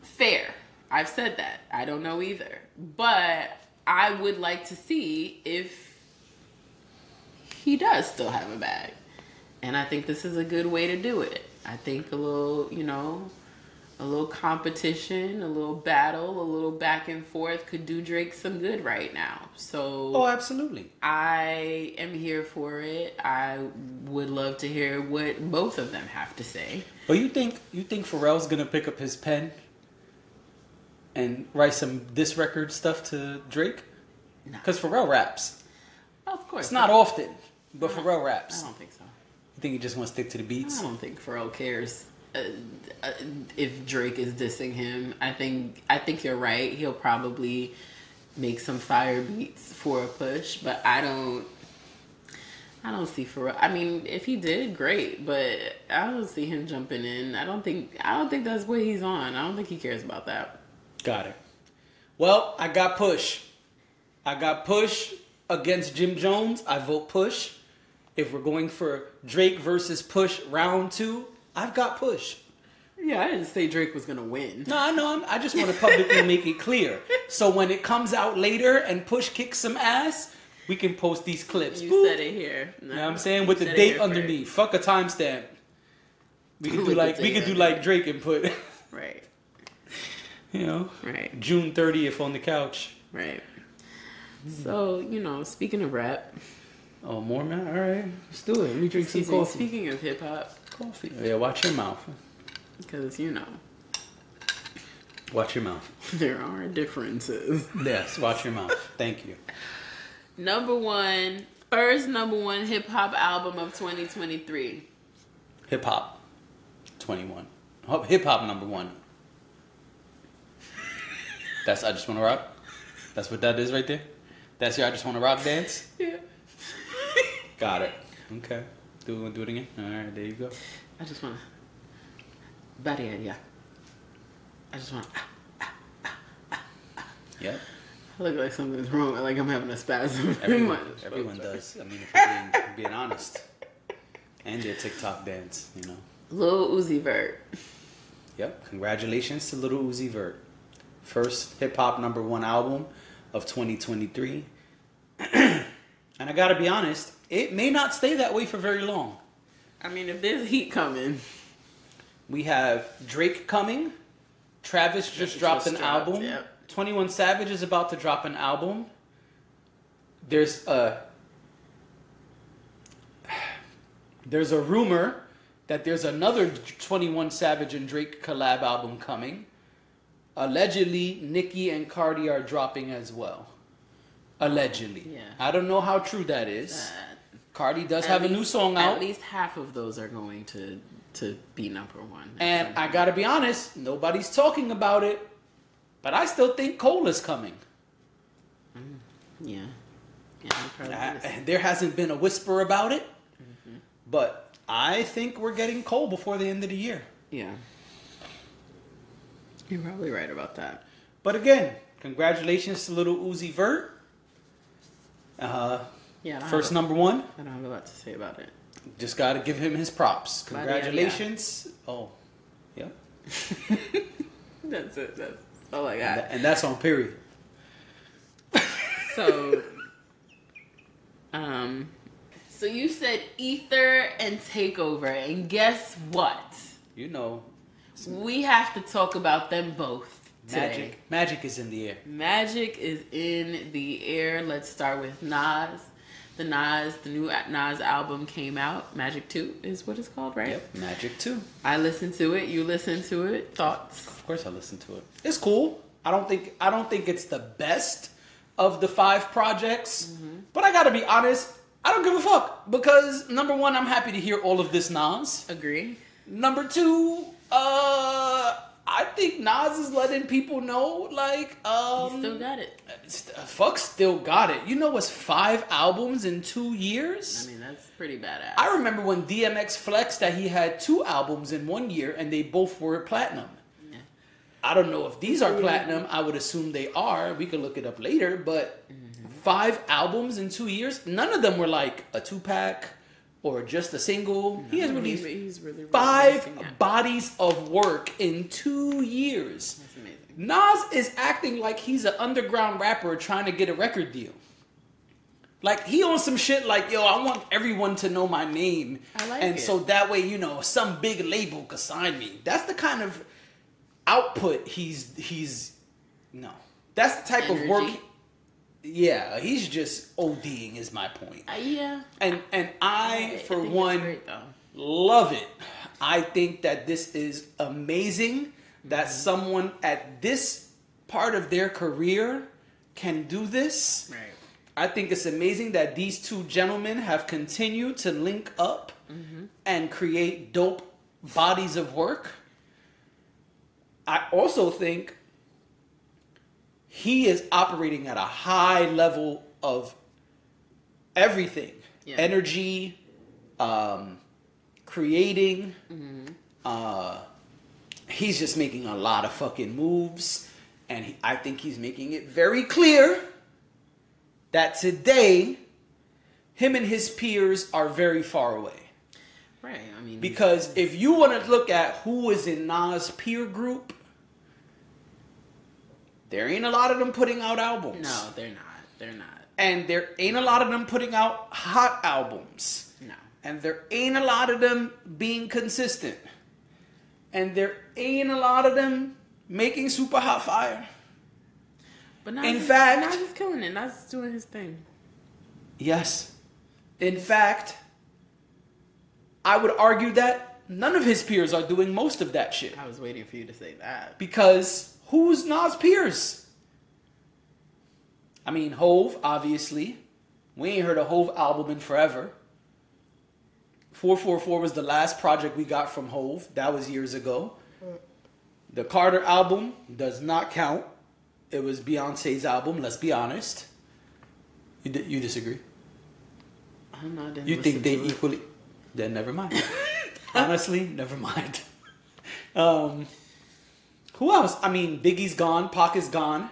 fair. I've said that. I don't know either. But I would like to see if he does still have a bag. And I think this is a good way to do it. I think a little, you know, a little competition, a little battle, a little back and forth could do Drake some good right now. So Oh, absolutely. I am here for it. I would love to hear what both of them have to say. But you think you think Pharrell's gonna pick up his pen and write some diss record stuff to Drake? No. Because Pharrell raps. Of course, It's not often, but Pharrell raps. I don't think so. You think he just want to stick to the beats? I don't think Pharrell cares uh, if Drake is dissing him. I think I think you're right. He'll probably make some fire beats for a push, but I don't. I don't see Pharrell. I mean, if he did, great, but I don't see him jumping in. I don't think. I don't think that's what he's on. I don't think he cares about that. Got it. Well, I got push. I got push against Jim Jones. I vote push. If we're going for Drake versus Push round two, I've got push. Yeah, I didn't say Drake was gonna win. No, I know. I'm- I just want to publicly make it clear. So when it comes out later and Push kicks some ass, we can post these clips. You Boop. said it here. You know what I'm saying? With the You said it date here underneath. Fuck a timestamp. We could do like we date could do like Drake and put. Right, you know, right, June 30th on the couch. right. So you know, speaking of rap, Oh, more man. All right, let's do it. Let me drink excuse some me, coffee. speaking of hip hop, Coffee. Yeah, watch your mouth. because you know Watch your mouth. there are differences. Yes, watch your mouth. Thank you. Number one, first number one hip hop album of 2023. Hip hop, 21. Hip hop number one. That's I just want to rock. That's what that is right there. That's your I just want to rock dance. Yeah. Got it. Okay. Do do it again. All right, there you go. I just want to. Body idea. I just want to. Yep. I look like something's wrong. Like I'm having a spasm. Everyone, everyone does. I mean, if you're being, being honest. And their TikTok dance, you know. Lil Uzi Vert. Yep. Congratulations to Lil Uzi Vert. First hip hop number one album of 2023. and I gotta be honest, it may not stay that way for very long. I mean, if there's heat coming, We have Drake coming. Travis just Just dropped an dropped, album. yep. 21 Savage is about to drop an album. There's a there's a rumor that there's another 21 Savage and Drake collab album coming. Allegedly, Nicki and Cardi are dropping as well. Allegedly. Yeah. I don't know how true that is. uh, Cardi does at have a new song out. At least half of those are going to to be number one. And I gotta be honest, nobody's talking about it. But I still think Cole is coming. Mm, yeah, yeah, I'm probably ah, I- there hasn't been a whisper about it. Mm-hmm. But I think we're getting Cole before the end of the year. yeah. You're probably right about that. But again, congratulations to Lil Uzi Vert. Uh, Yeah, first have, number one. I don't have a lot to say about it. Just gotta give him his props. Yeah, yeah. Congratulations. Oh, yep. That's it. That's all I And, got. tha- and that's on period. So, um, so you said Ether and Takeover, and guess what? You know, We have to talk about them both today. magic. Magic is in the air. Magic is in the air. Let's start with Nas. The Nas, the new Nas album came out. Magic 2 is what it's called, right? Yep, Magic Two. I listened to it. You listened to it. Thoughts? Of course, I listen to it. It's cool. I don't think I don't think it's the best of the five projects, but I gotta be honest. I don't give a fuck because number one, I'm happy to hear all of this Nas. Agree? Number two, uh, I think Nas is letting people know like um, You still got it. st- fuck still got it. You know what's five albums in two years? I mean, that's pretty badass. I remember when DMX flexed that he had two albums in one year and they both were platinum. Yeah. I don't know if these are platinum. I would assume they are. We could look it up later. But five albums in two years, none of them were like a two pack or just a single. he has released he's- he's really, really five bodies of work in two years. That's amazing. Nas is acting like he's an underground rapper trying to get a record deal. Like he on some shit like, yo, I want everyone to know my name. I like and it. so that way, you know, some big label could sign me. That's the kind of output, he's he's no. That's the type of work. Yeah, he's just ODing. Is my point. Uh, yeah. And and I, I for it's one, great, love it. I think that this is amazing that someone at this part of their career can do this. Right. I think it's amazing that these two gentlemen have continued to link up and create dope bodies of work. I also think he is operating at a high level of everything Yeah. energy, um, creating. Mm-hmm. Uh, he's just making a lot of fucking moves. And he, I think he's making it very clear that today, him and his peers are very far away. Right. I mean, Because if you want to look at who is in Nas' peer group, there ain't a lot of them putting out albums. no, they're not. They're not. And there ain't a lot of them putting out hot albums. No. And there ain't a lot of them being consistent. And there ain't a lot of them making super hot fire. But Nas In is, fact- Nas is killing it. Nas is doing his thing. Yes. In fact, I would argue that none of his peers are doing most of that shit. I was waiting for you to say that. Because who's Nas' peers? I mean, Hov, obviously. We ain't heard a Hov album in forever. 444 was the last project we got from Hov. That was years ago. The Carter album does not count. It was Beyonce's album, let's be honest. You, di- you disagree? I don't know. You think they equally? Then never mind. Honestly, never mind. Um, who else? I mean, Biggie's gone. Pac is gone.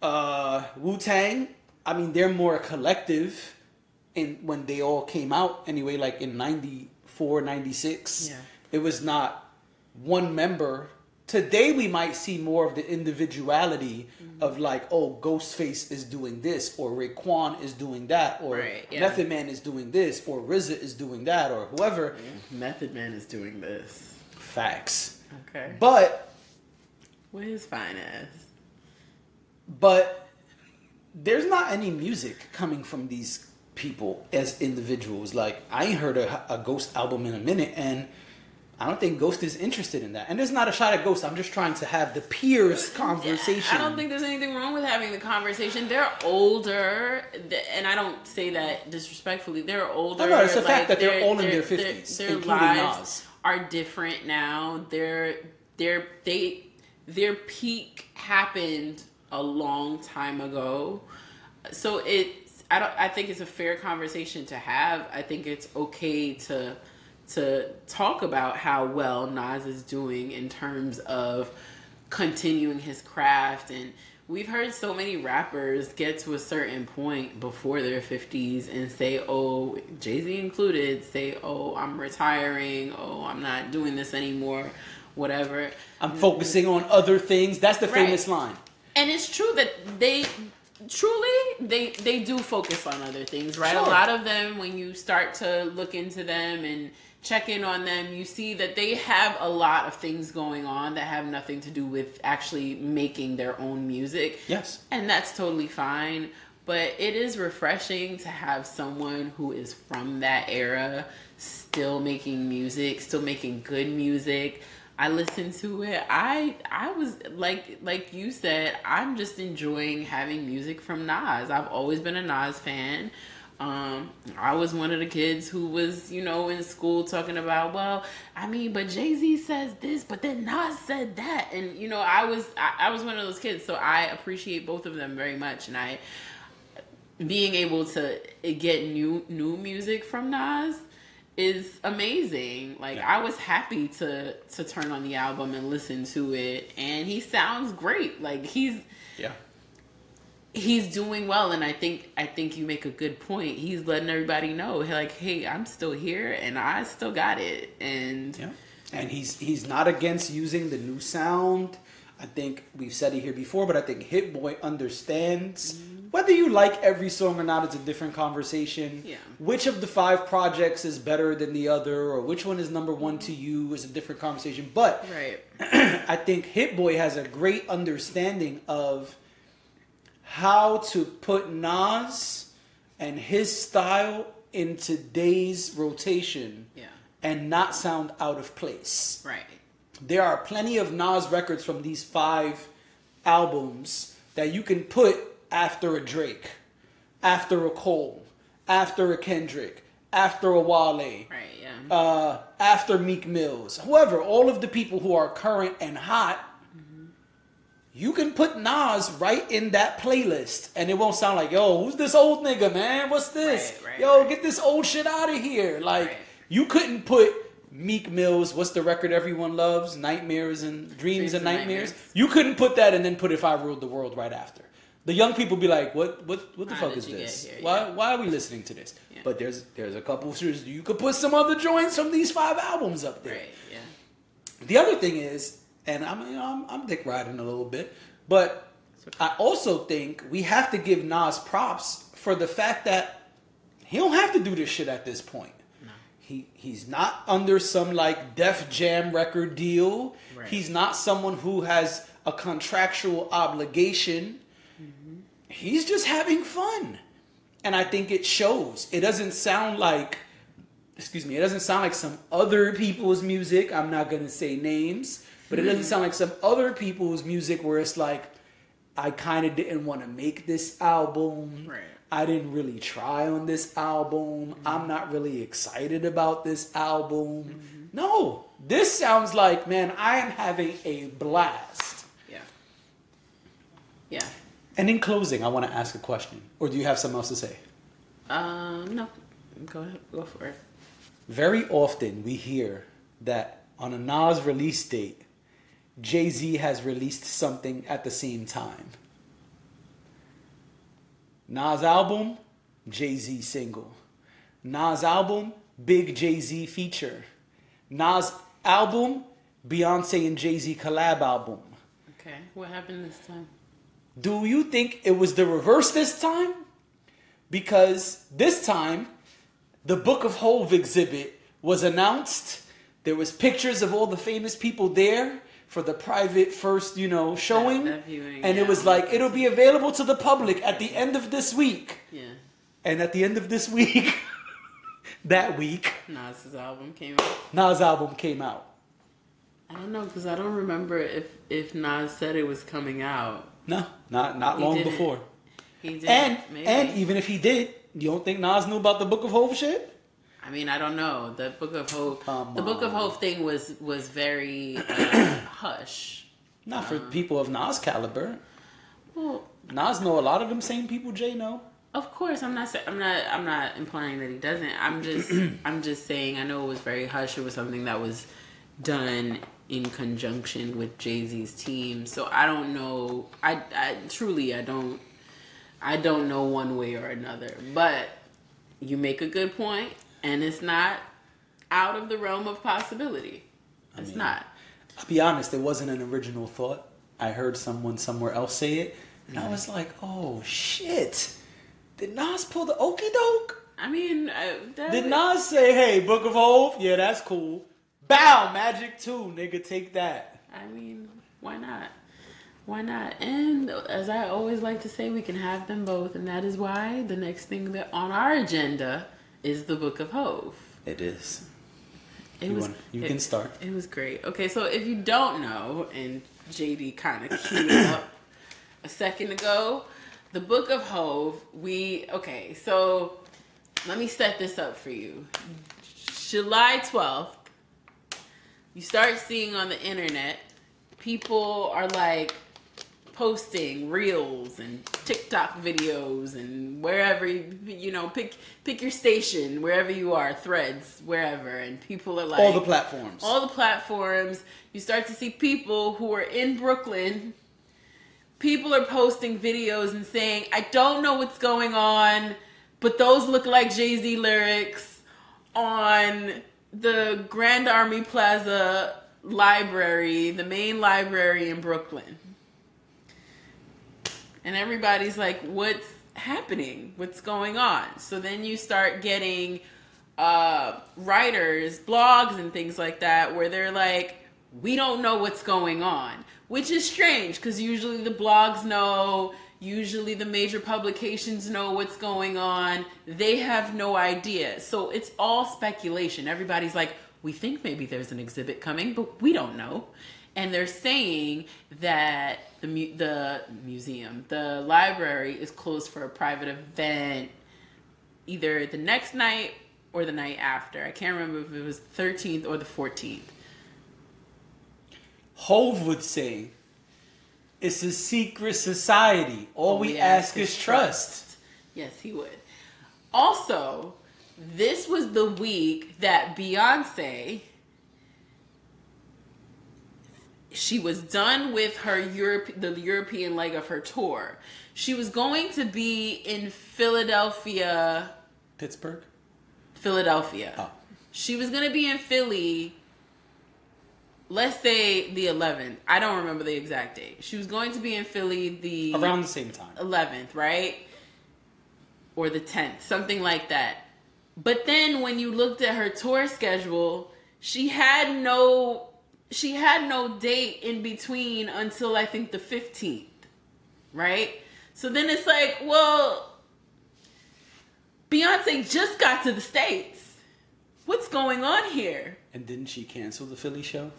Uh, Wu Tang. I mean, they're more collective. In when they all came out, anyway, like in 94, 96. Yeah. It was not one member. Today we might see more of the individuality Mm-hmm. of like, oh, Ghostface is doing this, or Raekwon is doing that, or Right, yeah. Method Man is doing this, or RZA is doing that, or whoever. Method Man is doing this. Facts. Okay. But With his fine ass. but there's not any music coming from these people as individuals. Like I ain't heard a, a Ghost album in a minute, and I don't think Ghost is interested in that. And there's not a shot at Ghost. I'm just trying to have the peers conversation. I don't think there's anything wrong with having the conversation. They're older, and I don't say that disrespectfully. They're older. Oh, no, it's the fact that they're all in their 50s, Their, lives are different now. Their their they their peak happened a long time ago. So it's I don't I think it's a fair conversation to have. I think it's okay to to talk about how well Nas is doing in terms of continuing his craft and we've heard so many rappers get to a certain point before their 50s and say oh Jay-Z included say oh I'm retiring oh I'm not doing this anymore whatever I'm focusing on other things. That's the Right. famous line. and it's true that they truly they they do focus on other things right Sure. a lot of them when you start to look into them and check in on them you see that they have a lot of things going on that have nothing to do with actually making their own music Yes. and that's totally fine but it is refreshing to have someone who is from that era still making music still making good music i listened to it. I i was like like you said i'm just enjoying having music from nas. I've always been a nas fan. Um, I was one of the kids who was, you know, in school talking about, well, I mean, but Jay Z says this, but then Nas said that, and you know, I was, I, I was one of those kids, so I appreciate both of them very much, and I, being able to get new new music from Nas is amazing. Like Yeah. I was happy to to turn on the album and listen to it, and he sounds great. Like he's Yeah. he's doing well and i think i think you make a good point he's letting everybody know like hey i'm still here and i still got it and Yeah. And he's he's not against using the new sound. I think we've said it here before, but I think Hit Boy understands mm-hmm. Whether you like every song or not is a different conversation. Yeah. Which of the five projects is better than the other, or which one is number one to you is a different conversation. But Right. I think Hit Boy has a great understanding of how to put Nas and his style in today's rotation Yeah. and not sound out of place. Right. There are plenty of Nas records from these five albums that you can put after a Drake, after a Cole, after a Kendrick, after a Wale, Right. Yeah. uh, after Meek Mills, whoever, all of the people who are current and hot, you can put Nas right in that playlist, and it won't sound like, "Yo, who's this old nigga, man? What's this? Right, right, Yo, get this old shit out of here!" Like, you couldn't put Meek Mills. What's the record everyone loves? Nightmares and Dreams, Dreams and and Nightmares. Nightmares. You couldn't put that and then put If I Ruled the World right after. The young people be like, "What? What? What the How fuck is this? here? Why? Yeah. Why are we listening to this?" Yeah. But there's there's a couple of shoes. You could put some other joints from these five albums up there. right. Yeah. The other thing is, and I'm you know, I'm, I'm dick riding a little bit, but I also think we have to give Nas props for the fact that he don't have to do this shit at this point. He he's not under some like Def Jam record deal. Right. He's not someone who has a contractual obligation. He's just having fun. And I think it shows. It doesn't sound like excuse me, it doesn't sound like some other people's music. I'm not gonna say names, but it doesn't sound like some other people's music where it's like, I kind of didn't want to make this album. Right. I didn't really try on this album. Mm-hmm. I'm not really excited about this album. Mm-hmm. No, this sounds like, man, I am having a blast. Yeah. Yeah. And in closing, I want to ask a question, or do you have something else to say? Um. No. Go ahead. Go for it. Very often we hear that on a Nas release date, Jay Z has released something at the same time. Nas album, Jay Z single. Nas album, big Jay Z feature. Nas album, Beyonce and Jay Z collab album. Okay. What happened this time? Do you think it was the reverse this time? Because this time, the Book of Hov exhibit was announced. There was pictures of all the famous people there for the private first, you know, showing. that viewing, and it was like it'll be available to the public at the end of this week. Yeah. And at the end of this week, that week, Nas's album came out. Nas album came out. I don't know because I don't remember if if Nas said it was coming out. No, not not He long before. He did. And maybe. and even if he did, you don't think Nas knew about the Book of Hov shit? I mean, I don't know. The Book of Hope. Come the Book of. Hope thing was was very uh, hush. Not for Uh-huh. people of Nas caliber. Well, Nas know a lot of them same people Jay know. of course, I'm not. I'm not. I'm not implying that he doesn't. I'm just. I'm just saying. I know it was very hush. It was something that was done in conjunction with Jay Z's team. So I don't know. I, I truly. I don't. I don't know one way or another. But you make a good point, and it's not out of the realm of possibility. It's mean, not. I'll be honest, it wasn't an original thought. I heard someone somewhere else say it, and I mm-hmm. was like, oh shit. Did Nas pull the okey doke? I mean, I, that Did Nas say, hey, Book of Hov? Yeah, that's cool. Bow, Magic 2, nigga, take that. I mean, why not? Why not? And as I always like to say, we can have them both, and that is why the next thing that on our agenda is the Book of Hov. It is. It You was. want- you it- can start. It was great. Okay, so if you don't know, and JD kind of queued up a second ago, the Book of Hov. We okay. So let me set this up for you. July twelfth, you start seeing on the internet, people are like posting reels and TikTok videos and wherever you, know pick pick your station wherever you are threads wherever and people are like All the platforms. all the platforms you start to see people who are in Brooklyn people are posting videos and saying I don't know what's going on but those look like Jay-Z lyrics on the Grand Army Plaza library the main library in Brooklyn and everybody's like, "What's happening? What's going on? So then you start getting uh, writers, blogs, and things like that where they're like, we don't know what's going on, which is strange because usually the blogs know, usually the major publications know what's going on. They have no idea. So it's all speculation. Everybody's like, we think maybe there's an exhibit coming, but we don't know. And they're saying that the mu- the museum, the library is closed for a private event either the next night or the night after. I can't remember if it was 13th or the 14th. Hov would say, "It's a secret society. All we ask is trust." Yes, he would. Also, this was the week that Beyonce she was done with her Europe the European leg of her tour. She was going to be in Philadelphia, Pittsburgh. Philadelphia. Oh. She was going to be in Philly let's say the 11th. I don't remember the exact date. She was going to be in Philly the Around the same time. 11th, right? Or the 10th, something like that. But then when you looked at her tour schedule, she had no she had no date in between until I think the 15th. Right? So then it's like, well, Beyonce just got to the States. What's going on here? And didn't she cancel the Philly show?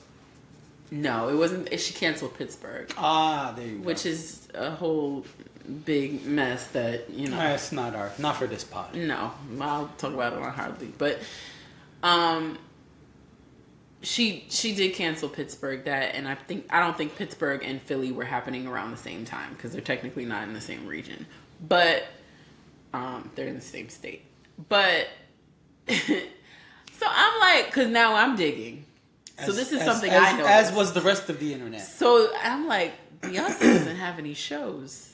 No, it wasn't. She canceled Pittsburgh, Ah, there you go. which is a whole big mess that, you know. That's not our, not for this pod. No, I'll talk about it on Hardly. But um she she did cancel Pittsburgh that and I think I don't think Pittsburgh and Philly were happening around the same time because they're technically not in the same region. But um they're in the same state. But so I'm like cuz now I'm digging. So this is as- something as, I know. As was the rest of the internet. So I'm like, Beyonce doesn't have any shows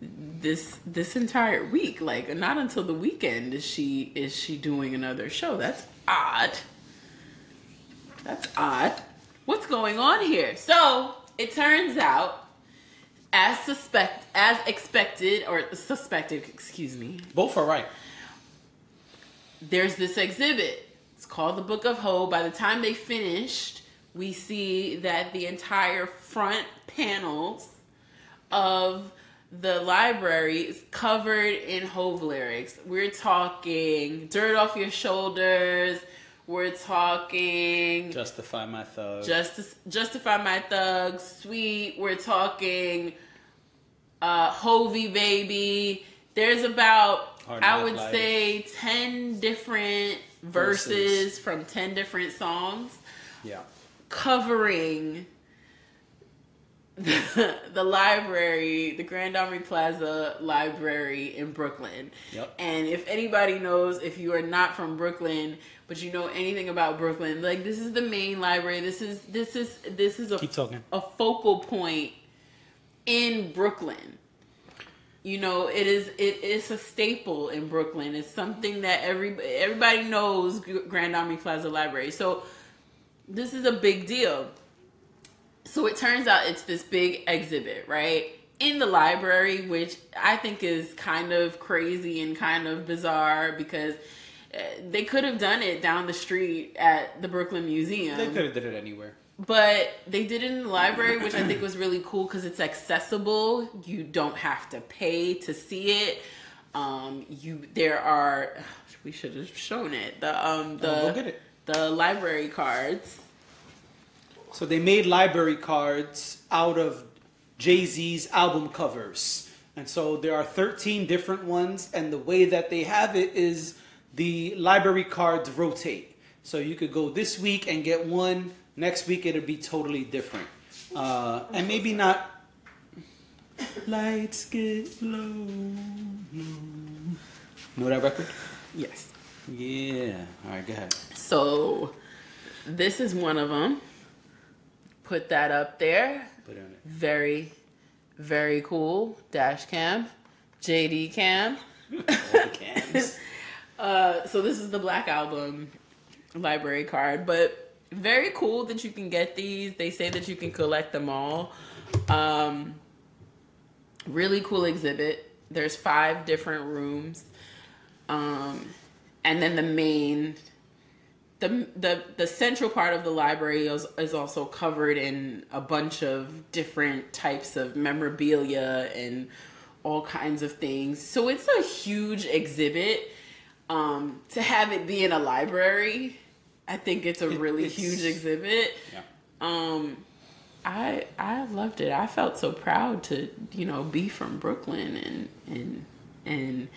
this this entire week. Like, not until the weekend is she is she doing another show. That's odd. That's odd. What's going on here? So it turns out, as suspect as expected or suspected, excuse me, Both are right. there's this exhibit. Called the Book of Hov. By the time they finished, we see that the entire front panels of the library is covered in Hov lyrics. We're talking Dirt Off Your Shoulders. We're talking Justify my thug. Justice, Justify My Thug, Sweet. We're talking uh, Hovi Baby. There's about, I would Life. say, 10 different verses, Verses. from 10 different songs yeah. covering the, the library, the Grand Army Plaza Library in Brooklyn. Yep. And if anybody knows, if you are not from Brooklyn, but you know anything about Brooklyn, like this is the main library. This is this is this is a a focal point in Brooklyn. You know, it is it is a staple in Brooklyn. It's something that every everybody knows Grand Army Plaza Library. So this is a big deal. So it turns out it's this big exhibit, right? In the library, which I think is kind of crazy and kind of bizarre because uh, they could have done it down the street at the Brooklyn Museum They could have did it anywhere. But they did it in the library which i think was really cool because it's accessible you don't have to pay to see it um you there are we should have shown it the um the Oh, go get it. the library cards So they made library cards out of Jay Z's album covers. And so there are 13 different ones, and the way that they have it is the library cards rotate. So you could go this week and get one, next week it'll be totally different. Uh, and maybe not. Lights get low. No. Know that record? yes Yeah. All right, go ahead. so this is one of them put that up there Put it on it. very very cool dash cam jd cam cans. Uh, so this is the Black Album library card, but very cool that you can get these. They say that you can collect them all. Um, really cool exhibit. there's five different rooms, um, and then the main. The, the the central part of the library is, is also covered in a bunch of different types of memorabilia and all kinds of things. So it's a huge exhibit. Um, to have it be in a library, I think it's a It- really it's- huge exhibit. Yeah. Um, I I loved it. I felt so proud to you know be from Brooklyn and and and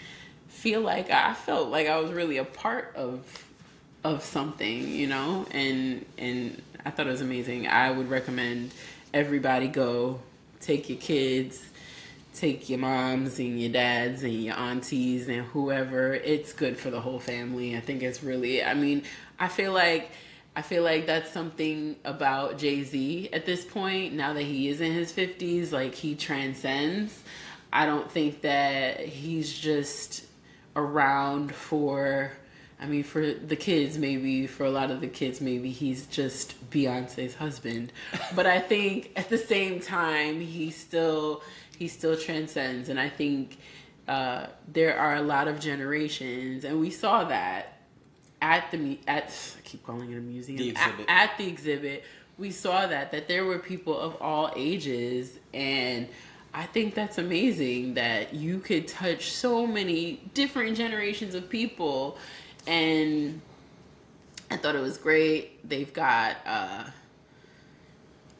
feel like I felt like I was really a part of of something, you know, and and I thought it was amazing. I would recommend everybody go take your kids, take your moms and your dads and your aunties and whoever. It's good for the whole family. I think it's really. I mean, I feel like. I feel like that's something about Jay Z at this point. Now that he is in his 50s, like he transcends. I don't think that he's just around for, I mean, for the kids, maybe, for a lot of the kids, maybe he's just Beyonce's husband. But I think at the same time, he still, he still transcends. And I think uh, there are a lot of generations, and we saw that at the at I keep calling it a museum The At- exhibit. At, the exhibit we saw that that there were people of all ages and I think that's amazing that you could touch so many different generations of people and I thought it was great they've got uh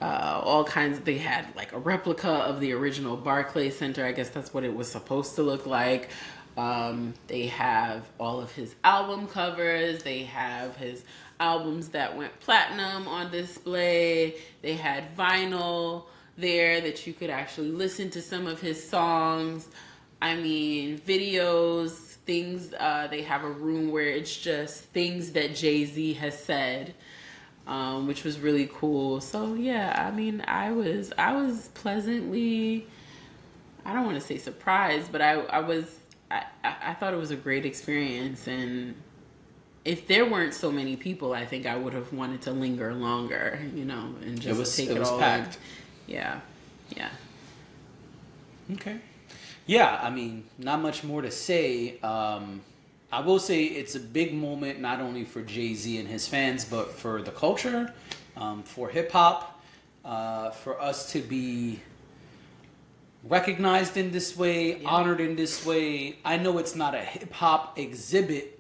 uh, all kinds. They had like a replica of the original Barclay Center. I guess that's what it was supposed to look like. Um, they have all of his album covers. They have his albums that went platinum on display. They had vinyl there that you could actually listen to some of his songs. I mean, videos, things. Uh, they have a room where it's just things that Jay Z has said um, which was really cool. So yeah, I mean, I was I was pleasantly, I don't want to say surprised, but I I was I, I thought it was a great experience, and if there weren't so many people, I think I would have wanted to linger longer, you know, and just was- take it it, was all packed. in. Yeah, yeah. Okay. Yeah, I mean, not much more to say. Um, I will say it's a big moment not only for Jay Z and his fans, but for the culture, um, for hip hop, uh, for us to be recognized in this way, Yeah. honored in this way. I know it's not a hip hop exhibit,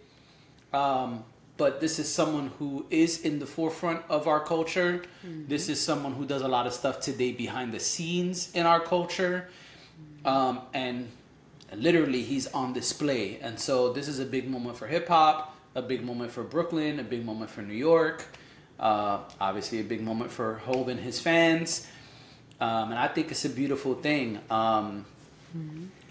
um, but this is someone who is in the forefront of our culture. This is someone who does a lot of stuff today behind the scenes in our culture. Um, and literally, he's on display. And so, this is a big moment for hip hop, a big moment for Brooklyn, a big moment for New York, uh, obviously, a big moment for Hov and his fans. Um, and I think it's a beautiful thing. Um,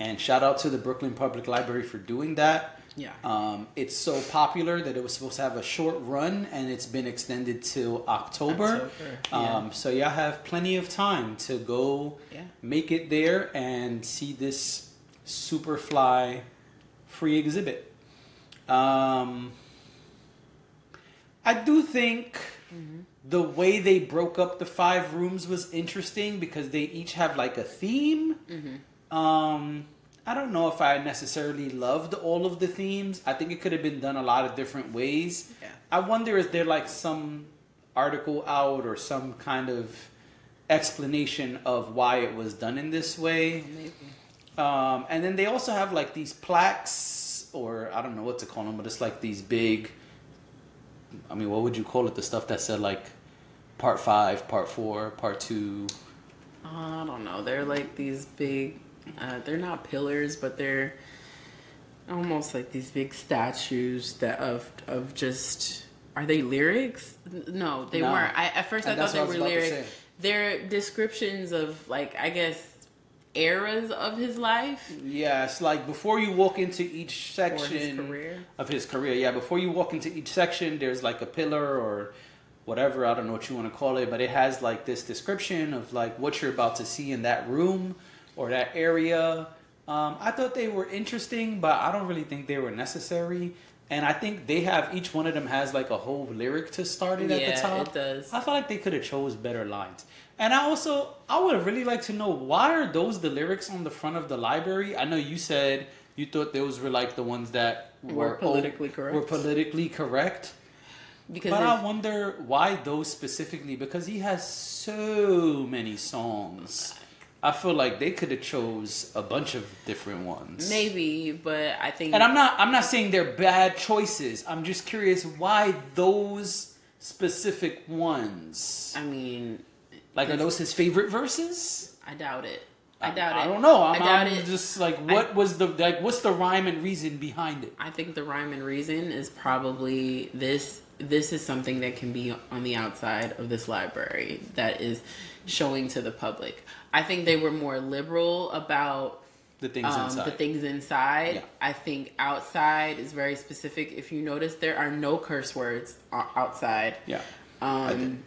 And shout out to the Brooklyn Public Library for doing that. Yeah. Um, it's so popular that it was supposed to have a short run, and it's been extended till October. October, yeah. Um, so y'all have plenty of time to go Yeah. make it there and see this super fly free exhibit. Um, I do think the way they broke up the five rooms was interesting because they each have like a theme. Um, I don't know if I necessarily loved all of the themes. I think it could have been done a lot of different ways. Yeah. I wonder is there like some article out or some kind of explanation of why it was done in this way? Maybe. Um, and then they also have like these plaques, or I don't know what to call them, but it's like these big. I mean, what would you call it? The stuff that said like part five, part four, part two. I don't know. They're like these big. Uh, they're not pillars, but they're almost like these big statues that of of just. Are they lyrics? No, they No. weren't. I, at first, And I thought they were was about to lyrics. They're descriptions of like I guess eras of his life. Yes, like before you walk into each section career. of his career. Yeah, before you walk into each section, there's like a pillar or whatever. I don't know what you want to call it, but it has like this description of like what you're about to see in that room or that area. Um, I thought they were interesting, but I don't really think they were necessary. And I think they have each one of them has like a whole lyric to start it at the top. it does. I feel like they could have chose better lines. And I also I would really like to know why are those the lyrics on the front of the library? I know you said you thought those were like the ones that Were were, politically correct. Were politically correct. because But I wonder why those specifically because he has so many songs. I feel like they could have chose a bunch of different ones. maybe, but I think And I'm not I'm not saying they're bad choices. I'm just curious why those specific ones. I mean, Like are those his favorite verses? I doubt it. I doubt it. I don't know. I'm, I doubt I'm it. just like what was the like what's the rhyme and reason behind it? I think the rhyme and reason is probably this. This is something that can be on the outside of this library that is showing to the public. I think they were more liberal about The things um, inside. the things inside. Yeah. I think outside is very specific. If you notice, there are no curse words outside. yeah. Um,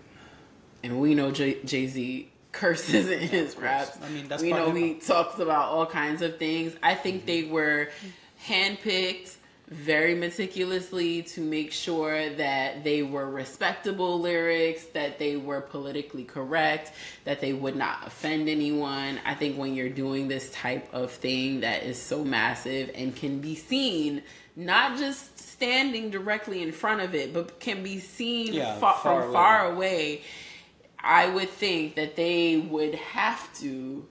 and we know Jay Z curses in his course. raps. I mean, that's we know he talks about all kinds of things. I think they were handpicked very meticulously to make sure that they were respectable lyrics, that they were politically correct, that they would not offend anyone. I think when you're doing this type of thing that is so massive and can be seen, not just standing directly in front of it, but can be seen Yeah, fa- far from away. far away, I would think that they would have to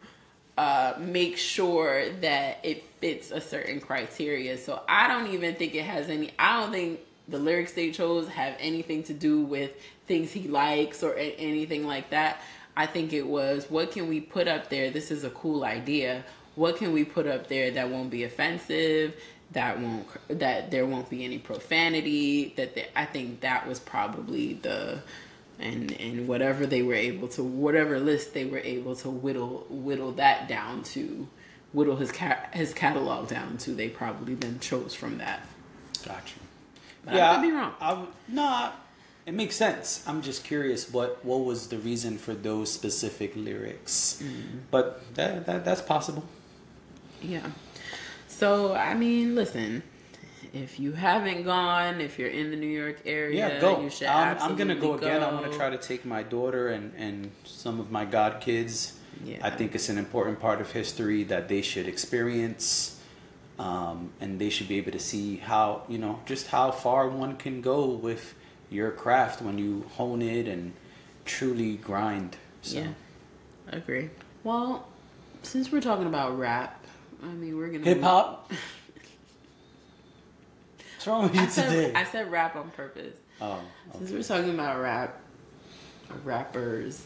uh, make sure that it fits a certain criteria. So I don't even think it has any. I don't think the lyrics they chose have anything to do with things he likes or anything like that. I think it was what can we put up there? This is a cool idea. What can we put up there that won't be offensive? That won't that there won't be any profanity. That I think that was probably the and and whatever they were able to whatever list they were able to whittle whittle that down to whittle his ca- his catalog down to they probably then chose from that Gotcha. But I could be wrong. I, w- nah, it makes sense. I'm just curious what what was the reason for those specific lyrics. Mm-hmm. But that, that that's possible. yeah so i mean listen if you haven't gone if you're in the new york area Yeah, go. you should I'm, I'm gonna go absolutely again. I want to try to take my daughter and and some of my god kids. Yeah. I think it's an important part of history that they should experience, um, and they should be able to see how you know just how far one can go with your craft when you hone it and truly grind. So. yeah I agree well since we're talking about rap i mean we're gonna Hip hop. What's wrong with you I said, today? I said rap on purpose oh, Since we're talking about rap, rappers,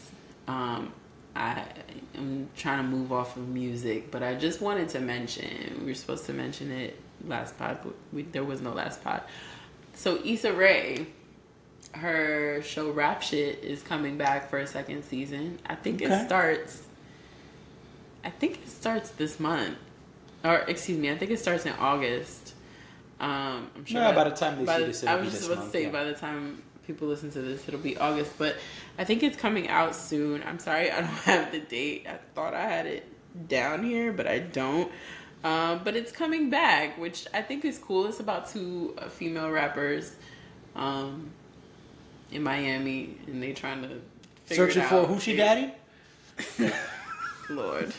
um, I am trying to move off of music, but I just wanted to mention we were supposed to mention it last pod, but we, there was no last pod. So Issa Rae, her show Rap Shit is coming back for a second season. I think Okay. it starts. I think it starts this month, or excuse me, I think it starts in August. Um, I'm sure. Yeah, that- by the time they by see this, I was just about month, to say yeah. by the time people listen to this, it'll be August. But I think it's coming out soon. I'm sorry, I don't have the date. I thought I had it down here, but I don't. Um, but it's coming back, which I think is cool. It's about two uh, female rappers um, in Miami, and they trying to figure Searching for who she daddy? Lord.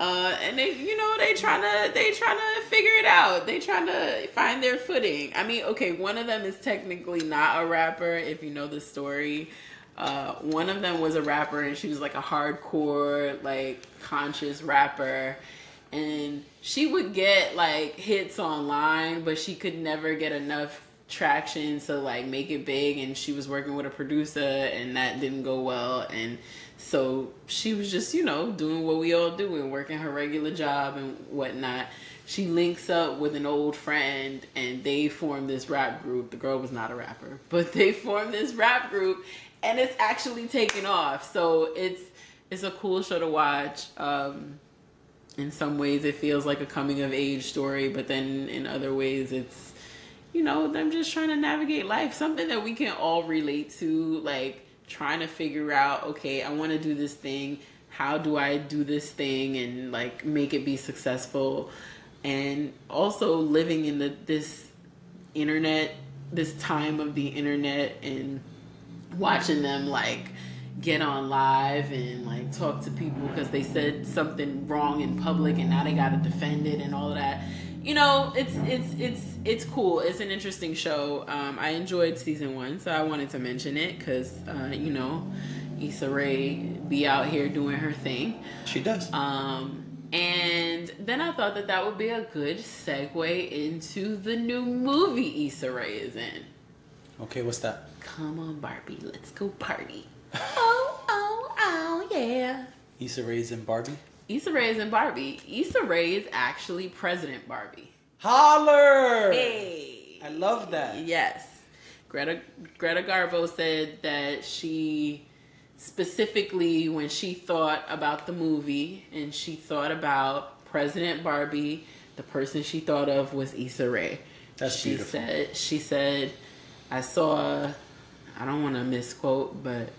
Uh, and they, you know, they trying to, they trying to figure it out. They trying to find their footing. I mean, okay, one of them is technically not a rapper, if you know the story. Uh, one of them was a rapper, and she was like a hardcore, like conscious rapper, and she would get like hits online, but she could never get enough traction to like make it big. And she was working with a producer, and that didn't go well, and so she was just, you know, doing what we all do and working her regular job and whatnot. She links up with an old friend and they form this rap group. The girl was not a rapper, but they formed this rap group and it's actually taken off. So it's it's a cool show to watch. Um, in some ways, it feels like a coming of age story, but then in other ways, it's you know them just trying to navigate life. Something that we can all relate to, like trying to figure out. Okay, I want to do this thing. How do I do this thing and like make it be successful? And also living in the this internet, this time of the internet, and watching them like get on live and like talk to people because they said something wrong in public and now they got to defend it and all that you know it's it's it's it's cool it's an interesting show um, i enjoyed season one so i wanted to mention it because uh, you know Issa Rae be out here doing her thing She does. um, and then I thought that that would be a good segue into the new movie Issa Rae is in. okay, what's that? Come on, Barbie, let's go party. oh, oh, oh, yeah. Issa Rae's in Barbie. Issa Rae is in Barbie. Issa Rae is actually President Barbie. Holler! Hey. I love that. Yes. Greta Greta Garbo said that she specifically when she thought about the movie and she thought about President Barbie, the person she thought of was Issa Rae. That's she beautiful. said she said I saw I don't want to misquote, but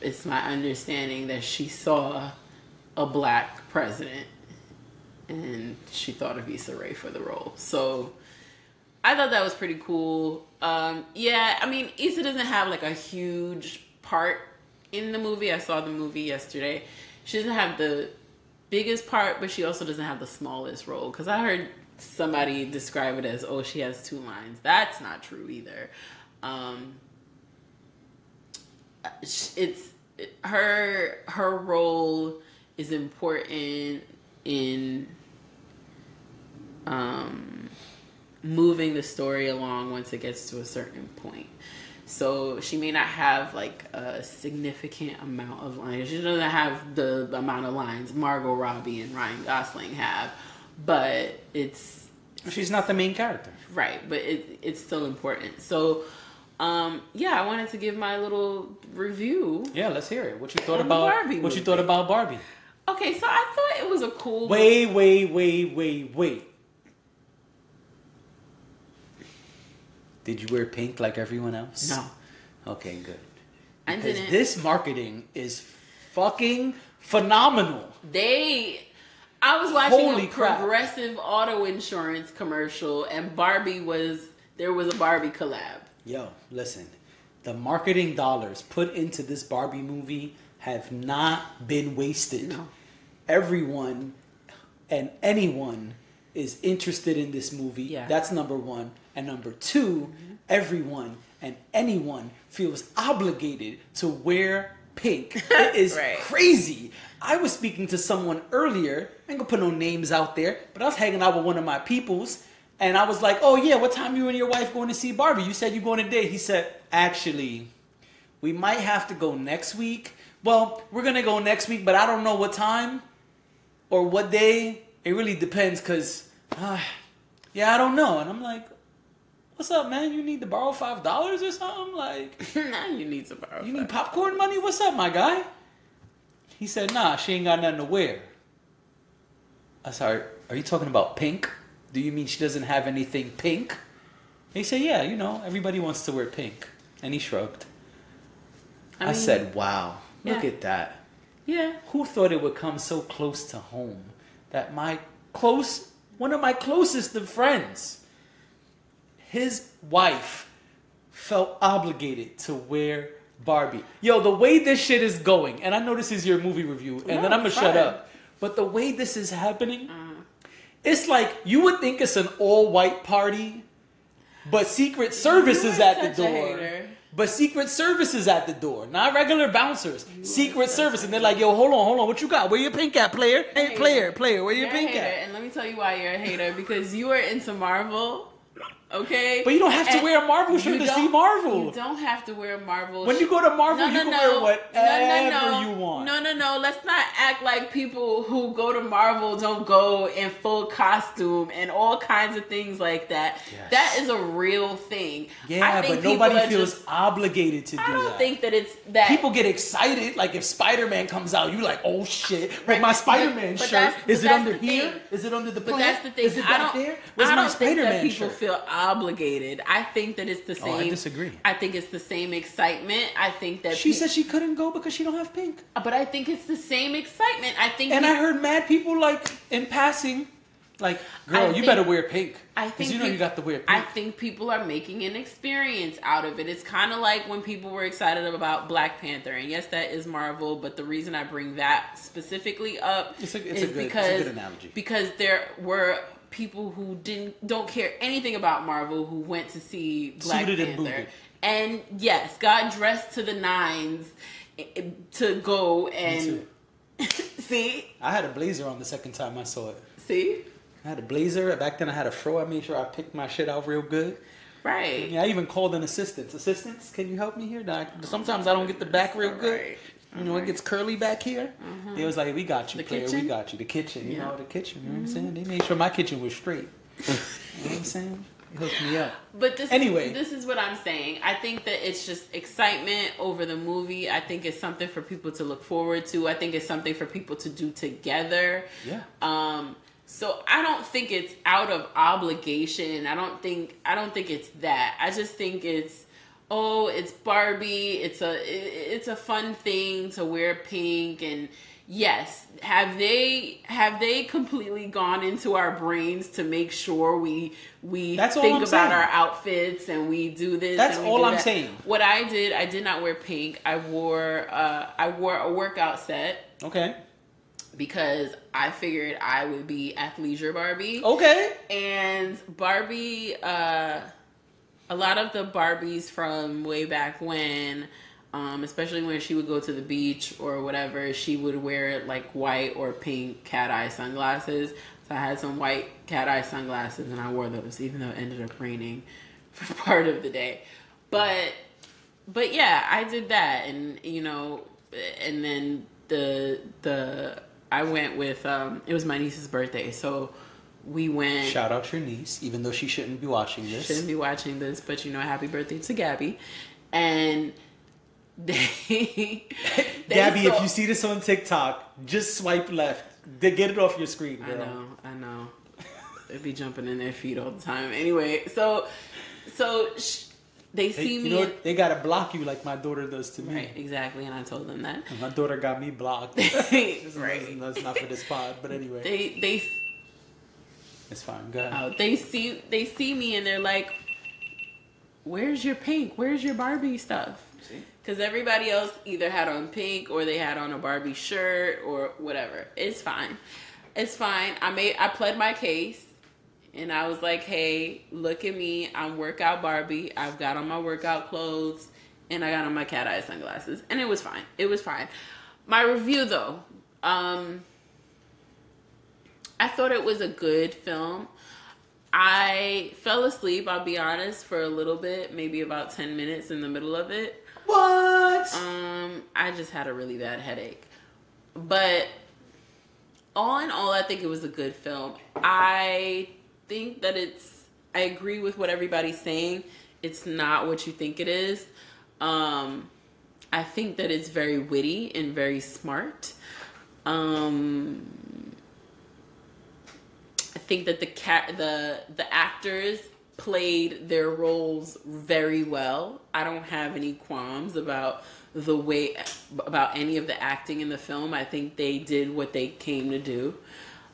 it's my understanding that she saw a black president and she thought of Issa Rae for the role. So I thought that was pretty cool. Um, yeah, I mean, Issa doesn't have like a huge part in the movie. I saw the movie yesterday. She doesn't have the biggest part, but she also doesn't have the smallest role. Because I heard somebody describe it as, oh, she has two lines. That's not true either. Um, it's her her role is important in um, moving the story along once it gets to a certain point. So she may not have like a significant amount of lines. She doesn't have the amount of lines Margot Robbie and Ryan Gosling have, but it's She's not the main character. right. But it, it's still important. So um, yeah, I wanted to give my little review. Yeah, let's hear it. What you thought about Barbie what you thought about Barbie? Okay, so I thought it was a cool. Wait, wait, wait, wait, wait. Did you wear pink like everyone else? No, Okay, good. I Because didn't. this marketing is fucking phenomenal. They I was watching Holy a crap. progressive auto insurance commercial and Barbie was there was a Barbie collab. Yo, listen. The marketing dollars put into this Barbie movie have not been wasted. No. Everyone and anyone is interested in this movie. Yeah. That's number one. And number 2 everyone and anyone feels obligated to wear pink. It is Right. crazy. I was speaking to someone earlier. I ain't gonna put no names out there, but I was hanging out with one of my peoples, and I was like, "Oh yeah, what time you and your wife going to see Barbie?" You said you going today. He said, "Actually, we might have to go next week. Well, we're gonna go next week, but I don't know what time or what day. It really depends, cause, uh, yeah, I don't know." And I'm like, "What's up, man? You need to borrow five dollars or something? Like, now you need to borrow. you need popcorn money? What's up, my guy?" He said, "Nah, she ain't got nothing to wear." I said, "Are you talking about pink? Do you mean she doesn't have anything pink?" He said, "Yeah, you know, everybody wants to wear pink." And he shrugged. I, mean, said, "Wow, look at that. Yeah. Who thought it would come so close to home that my close, one of my closest of friends, his wife felt obligated to wear Barbie. Yo, the way this shit is going, and I know this is your movie review, and No, then I'm gonna shut up. But the way this is happening, Uh-huh. it's like you would think it's an all-white party, but Secret Service You is at the door. hater. But Secret Service is at the door, not regular bouncers. Secret Service, and they're like, "Yo, hold on, hold on, what you got? Where your pink at, player? Hey, player, player, where your You're pink at?" and let me tell you why you're a hater because you are into Marvel. Okay, But you don't have to wear a Marvel shirt you to see Marvel. You don't have to wear a Marvel. When you go to Marvel, No, you no, can no. wear whatever no, no, no. you want. No, no, no. Let's not act like people who go to Marvel don't go in full costume and all kinds of things like that. Yes. That is a real thing. Yeah, but nobody feels just- obligated to do that. I don't that. think that it's that People get excited, like if Spider Man comes out, you're like, oh shit! But Right, my Spider Man shirt is it under here? thing. Is it under the But that's the thing. Is it back there? Where's I my don't think Spider Man people shirt? feel obligated. I think that it's the same. Oh, I disagree. I think it's the same excitement. I think that She pe- said she couldn't go because she don't have pink. Uh, but I think it's the same excitement. I think And pe- I heard mad people like in passing Like, girl, I you think- better wear pink. I think you know you got to wear I think people are making an experience out of it. It's kind of like when people were excited about Black Panther, and yes, that is Marvel. But the reason I bring that specifically up It's a- it's a is good- it's a because good analogy. because there were people who didn't don't care anything about Marvel who went to see Black Suited and Panther, booted. and yes, got dressed to the nines i- i- to go and see I had a blazer on the second time I saw it. see I had a blazer. Back then I had a fro. I made sure I picked my shit out real good. right. Yeah, I even called an assistant. Assistants, can you help me here? Doc? Sometimes I don't get the back real good. Right. You know, it gets curly back here. They was like, "We got you, The player. We got you." The kitchen, you Yeah. know, the kitchen. You know what I'm saying? They made sure my kitchen was straight. you know what I'm saying? Hooked me up. But this Anyway. this is what I'm saying. I think that it's just excitement over the movie. I think it's something for people to look forward to. I think it's something for people to do together. Yeah. Um so I don't think it's out of obligation. I don't think I don't think it's that. I just think it's oh, it's Barbie. It's a it- it's a fun thing to wear pink and yes, have they have they completely gone into our brains to make sure we we That's think about saying. our outfits and we do this That's and we all I'm that. saying. What I did, I did not wear pink. I wore uh I wore a workout set Okay. because I figured I would be athleisure Barbie. Okay. And Barbie, uh, a lot of the Barbies from way back when, um, especially when she would go to the beach or whatever, she would wear like white or pink cat eye sunglasses. So I had some white cat eye sunglasses and I wore those, even though it ended up raining for part of the day. But but yeah, I did that, and you know, and then the the I went with um, it was my niece's birthday, so we went. Shout out your niece, even though she shouldn't be watching this. Shouldn't be watching this, but you know, happy birthday to Gabby, and they. they Gabby, if you see this on TikTok, just swipe left. They get it off your screen, I know, I know. They'd be jumping in their feet all the time. Anyway, so so sh- they They, see you me. know They gotta block you like my daughter does to me. right, exactly, and I told them that. My daughter got me blocked. Right. That's not for this pod, but anyway, They they it's fine. Go ahead. Oh, they see they see me and they're like, "Where's your pink? Where's your Barbie stuff?" Because everybody else either had on pink or they had on a Barbie shirt or whatever. It's fine. It's fine. I made I pled my case and I was like, "Hey, look at me. I'm workout Barbie. I've got on my workout clothes and I got on my cat eye sunglasses." And it was fine. It was fine. My review though, um I thought it was a good film. I fell asleep, I'll be honest, for a little bit, maybe about 10 minutes in the middle of it. What? Um, I just had a really bad headache. But all in all, I think it was a good film. I think that it's, I agree with what everybody's saying. It's not what you think it is. Um, I think that it's very witty and very smart. Um, think that the cat the the actors played their roles very well. I don't have any qualms about the way about any of the acting in the film. I think they did what they came to do.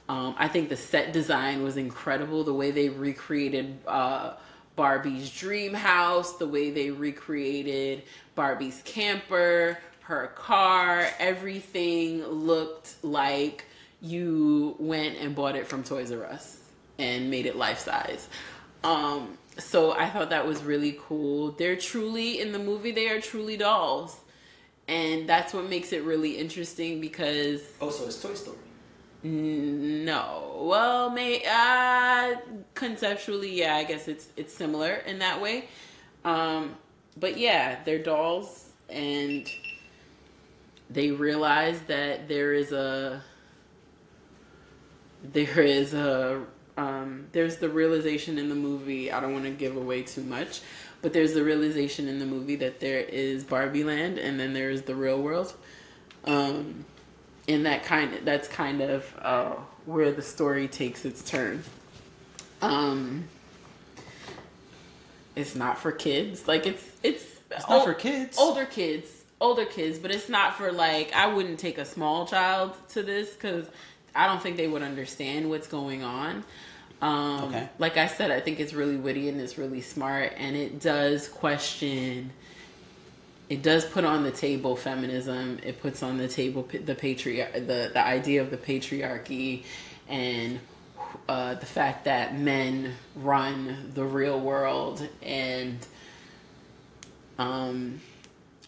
Um, I think the set design was incredible. The way they recreated uh, Barbie's dream house, the way they recreated Barbie's camper, her car, everything looked like you went and bought it from Toys R Us and made it life size. Um, so I thought that was really cool. They're truly in the movie. They are truly dolls, and that's what makes it really interesting because Oh, so it's Toy Story. no, well, may uh, conceptually, yeah, I guess it's it's similar in that way. Um, but yeah, they're dolls, and they realize that there is a there is a um, there's the realization in the movie. I don't want to give away too much, but there's the realization in the movie that there is Barbie Land, and then there is the real world. Um, and that kind of that's kind of uh, where the story takes its turn. Um, it's not for kids. Like it's it's It's not for kids. Older kids, older kids, but it's not for like I wouldn't take a small child to this because I don't think they would understand what's going on. Um, Okay. Like I said, I think it's really witty and it's really smart, and it does question. It does put on the table feminism. It puts on the table the patriarch, the the idea of the patriarchy, and uh, the fact that men run the real world, and um,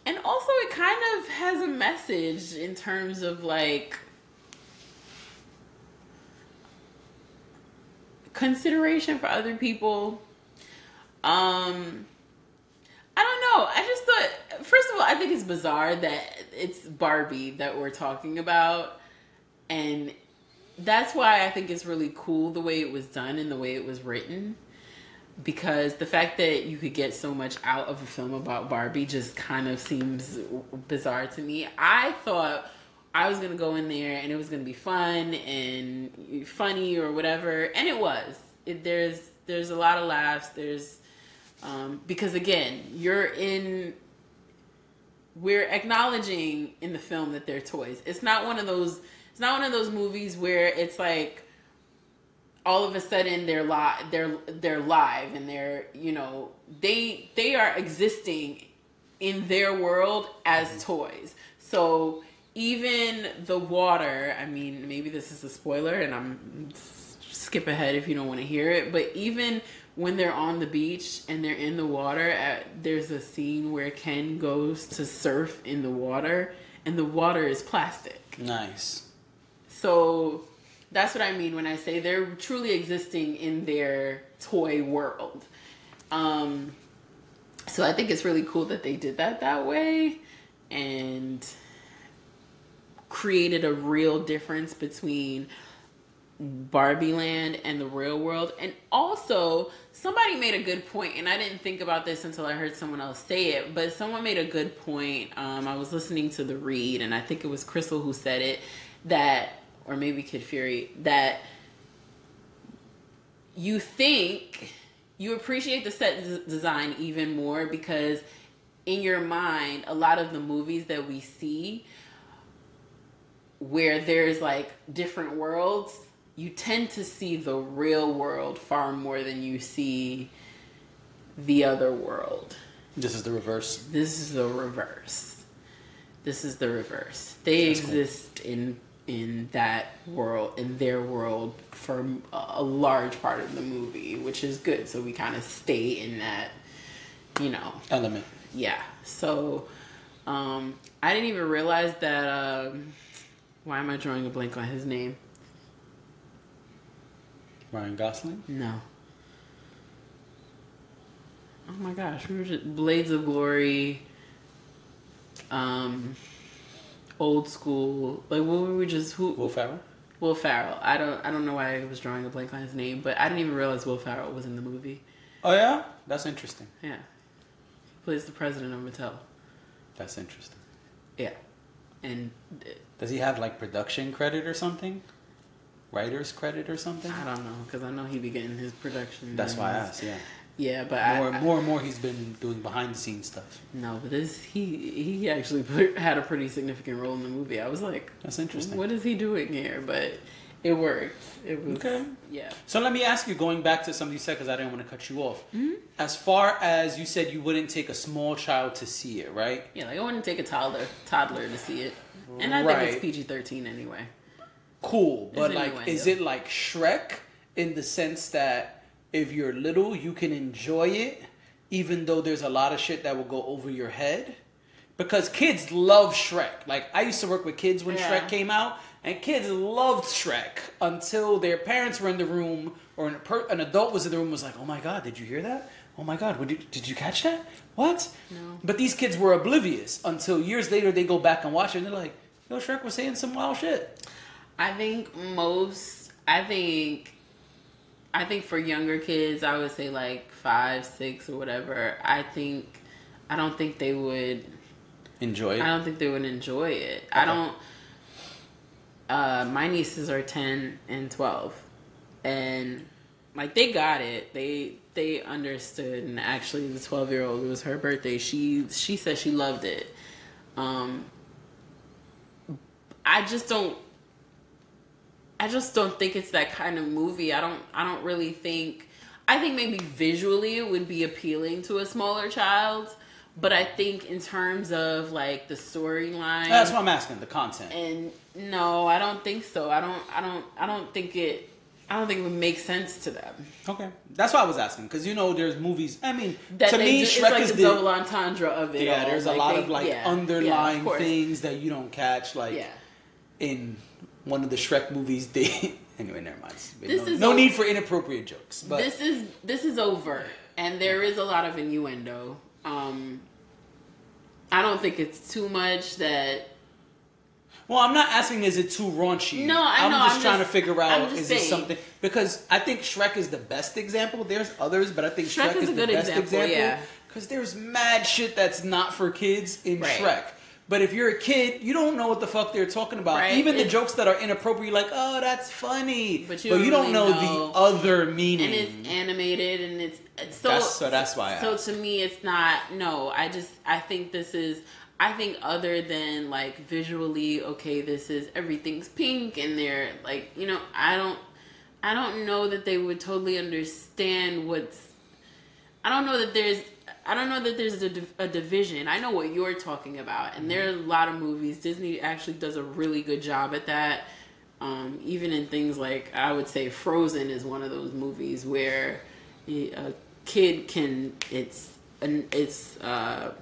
and also it kind of has a message in terms of like consideration for other people. Um, I don't know. I just thought, first of all, I think it's bizarre that it's Barbie that we're talking about, and that's why I think it's really cool the way it was done and the way it was written. Because the fact that you could get so much out of a film about Barbie just kind of seems bizarre to me. I thought I was gonna go in there and it was gonna be fun and funny or whatever, and it was. It, there's there's a lot of laughs. There's um, because again, you're in. We're acknowledging in the film that they're toys. It's not one of those. It's not one of those movies where it's like all of a sudden they're live. They're they're live and they're you know they they are existing in their world as toys. So even the water. I mean, maybe this is a spoiler, and I'm skip ahead if you don't want to hear it. But even when they're on the beach and they're in the water, at, there's a scene where Ken goes to surf in the water, and the water is plastic. Nice. So that's what I mean when I say they're truly existing in their toy world. Um, so I think it's really cool that they did that that way and created a real difference between Barbie Land and the real world. And also, somebody made a good point, and I didn't think about this until I heard someone else say it, but someone made a good point. Um, I was listening to the read, and I think it was Crystal who said it that, or maybe Kid Fury, that you think you appreciate the set design even more because in your mind, a lot of the movies that we see where there's like different worlds, you tend to see the real world far more than you see the other world. This is the reverse. This is the reverse. This is the reverse. They That's cool. exist in in that world, in their world, for a a large part of the movie, which is good. So we kind of stay in that, you know, Element. yeah. So um, I didn't even realize that. Um, why am I drawing a blank on his name? Ryan Gosling. No. Oh my gosh, we were just Blades of Glory. Um, old school. Like what were we just who? Will Ferrell. Will Ferrell. I don't. I don't know why I was drawing a blank on his name, but I didn't even realize Will Ferrell was in the movie. Oh yeah, that's interesting. Yeah, he plays the president of Mattel. That's interesting. Yeah, and uh, Does he have like production credit or something? Writer's credit or something? I don't know because I know he'd be getting his production. That's why I asked. Yeah. Yeah, but More, I, I more and more, he's been doing behind the scenes stuff. no, but this he he actually put, had a pretty significant role in the movie. I was like, That's interesting. what is he doing here? But it worked. It was Okay. Yeah. So let me ask you, going back to something you said, because I didn't want to cut you off. Mm-hmm. As far as you said, you wouldn't take a small child to see it, right? Yeah, like I wouldn't take a toddler toddler to see it, and I Right. think it's PG thirteen anyway. Cool, but It's like, is it like Shrek in the sense that if you're little, you can enjoy it, even though there's a lot of shit that will go over your head? Because kids love Shrek. Like I used to work with kids when Yeah. Shrek came out, and kids loved Shrek until their parents were in the room or an, per- an adult was in the room and was like, "Oh my god, did you hear that? Oh my god, what did, did you catch that? What?" No. But these kids were oblivious until years later they go back and watch it and they're like, "Yo, Shrek was saying some wild shit." I think most. I think. I think for younger kids, I would say like five, six, or whatever. I think. I don't think they would. Enjoy it. I don't think they would enjoy it. I don't. Uh, my nieces are ten and twelve, and like they got it. They they understood, and actually, the twelve year old it was her birthday. She she said she loved it. Um, I just don't. I just don't think it's that kind of movie. I don't I don't really think I think maybe visually it would be appealing to a smaller child, but I think in terms of like the storyline That's what I'm asking. The content. and no, I don't think so. I don't I don't I don't think it I don't think it would make sense to them. Okay, that's why I was asking because you know there's movies. I mean, That to me, do, Shrek like is the the double entendre of it. yeah. all. There's a lot they- of like yeah, yeah, of underlying things that you don't catch. Like Yeah. in one of the Shrek movies, they anyway. Never mind. This no is no need for inappropriate jokes. But this is this is overt, and there is a lot of innuendo. Um, I don't think it's too much that well, I'm not asking is it too raunchy. No, I am know, just I'm trying just- to figure out is it something because I think Shrek is the best example. There's others, but I think Shrek Shrek, is is, the best example, example. yeah. Because there's mad shit that's not for kids in Right. Shrek. But if you're a kid, you don't know what the fuck they're talking about. Right, Even the jokes that are inappropriate, like, oh, that's funny. But you don't don't really know, know. the other meaning. and it's animated and it's, it's so That's- so that's why I so asked. to me it's not no i just i think this is i think other than like visually okay this is everything's pink and they're like you know i don't i don't know that they would totally understand what's i don't know that there's I don't know that there's a, a division. I know what you're talking about, and there are a lot of movies. Disney actually does a really good job at that. Um, even in things like I would say Frozen is one of those movies where a kid can it's it's uh,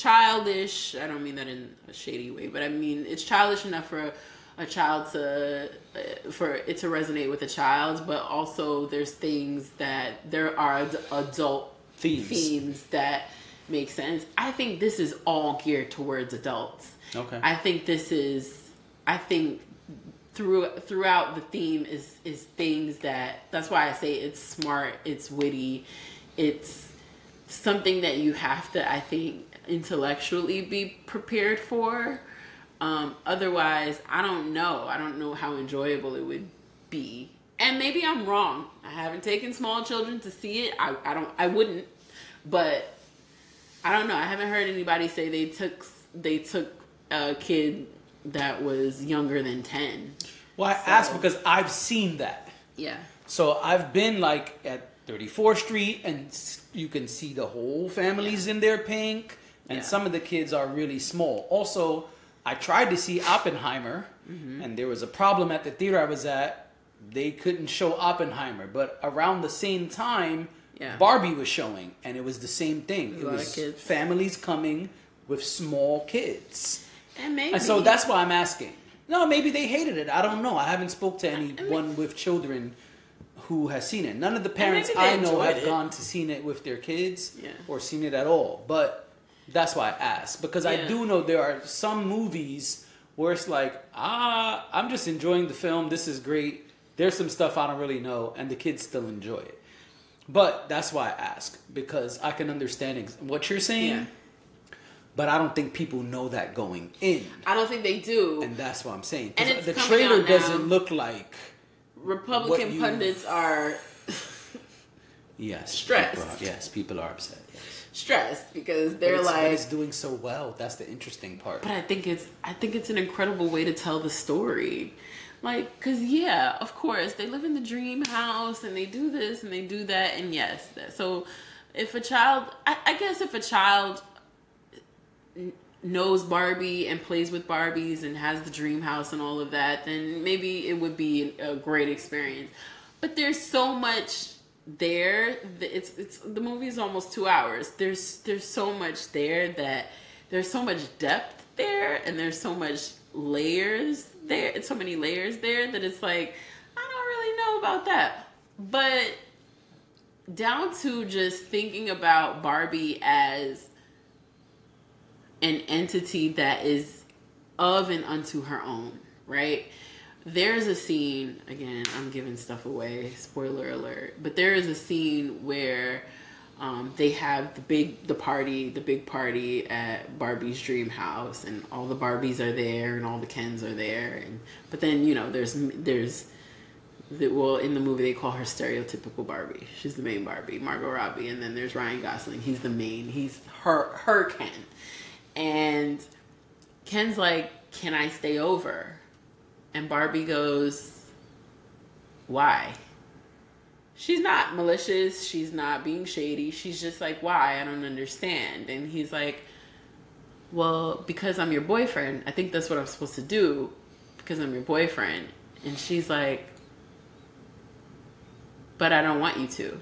childish. I don't mean that in a shady way, but I mean it's childish enough for a child to uh, for it to resonate with a child, but also there's things that there are adult Themes. themes that make sense. I think this is all geared towards adults. Okay. I think this is I think through throughout the theme is is things that that's why I say it's smart, it's witty, it's something that you have to I think intellectually be prepared for. Um, otherwise, I don't know. I don't know how enjoyable it would be. And maybe I'm wrong. I haven't taken small children to see it. I, I don't. I wouldn't. But I don't know. I haven't heard anybody say they took they took a kid that was younger than ten. well, I So- asked because I've seen that. Yeah. So I've been like at 34th Street, and you can see the whole families in their pink, and Yeah. some of the kids are really small. Also, I tried to see Oppenheimer, Mm-hmm. and there was a problem at the theater I was at. They couldn't show Oppenheimer, but around the same time, Yeah. Barbie was showing, and it was the same thing. A It was families coming with small kids. And maybe. And so that's why I'm asking. No, maybe they hated it. I don't know. I haven't spoke to anyone with children who has seen it. None of the parents I know have it. gone to seen it with their kids Yeah. or seen it at all. But that's why I asked because I do know there are some movies where it's like, ah, I'm just enjoying the film. This is great. There's some stuff I don't really know, and the kids still enjoy it. But that's why I ask because I can understand ex- what you're saying, Yeah. but I don't think people know that going in. I don't think they do. And that's what I'm saying. And the trailer doesn't look like Republican pundits are yes. Stressed. People are, yes, people are upset. Stressed because they're but like. it's doing so well. That's the interesting part. But I think it's I think it's an incredible way to tell the story. Like, cause yeah, of course they live in the dream house and they do this and they do that and yes, that, so if a child, I, I guess if a child knows Barbie and plays with Barbies and has the dream house and all of that, then maybe it would be a great experience. But there's so much there. It's it's the movie is almost two hours. There's there's so much there that there's so much depth there, and there's so much layers there. It's so many layers there that it's like I don't really know about that. But down to just thinking about Barbie as an entity that is of and unto her own, right? There's a scene, again, I'm giving stuff away, spoiler alert, but there is a scene where um, they have the big, the party, the big party at Barbie's dream house, and all the Barbies are there, and all the Kens are there, and but then you know, there's there's that well in the movie they call her stereotypical Barbie. She's the main Barbie, Margot Robbie, and then there's Ryan Gosling. He's the main. He's her her Ken, and Ken's like, "Can I stay over?" And Barbie goes, Why? She's not malicious. She's not being shady. She's just like, Why? I don't understand. And he's like, Well, because I'm your boyfriend. I think that's what I'm supposed to do because I'm your boyfriend. And she's like, But I don't want you to.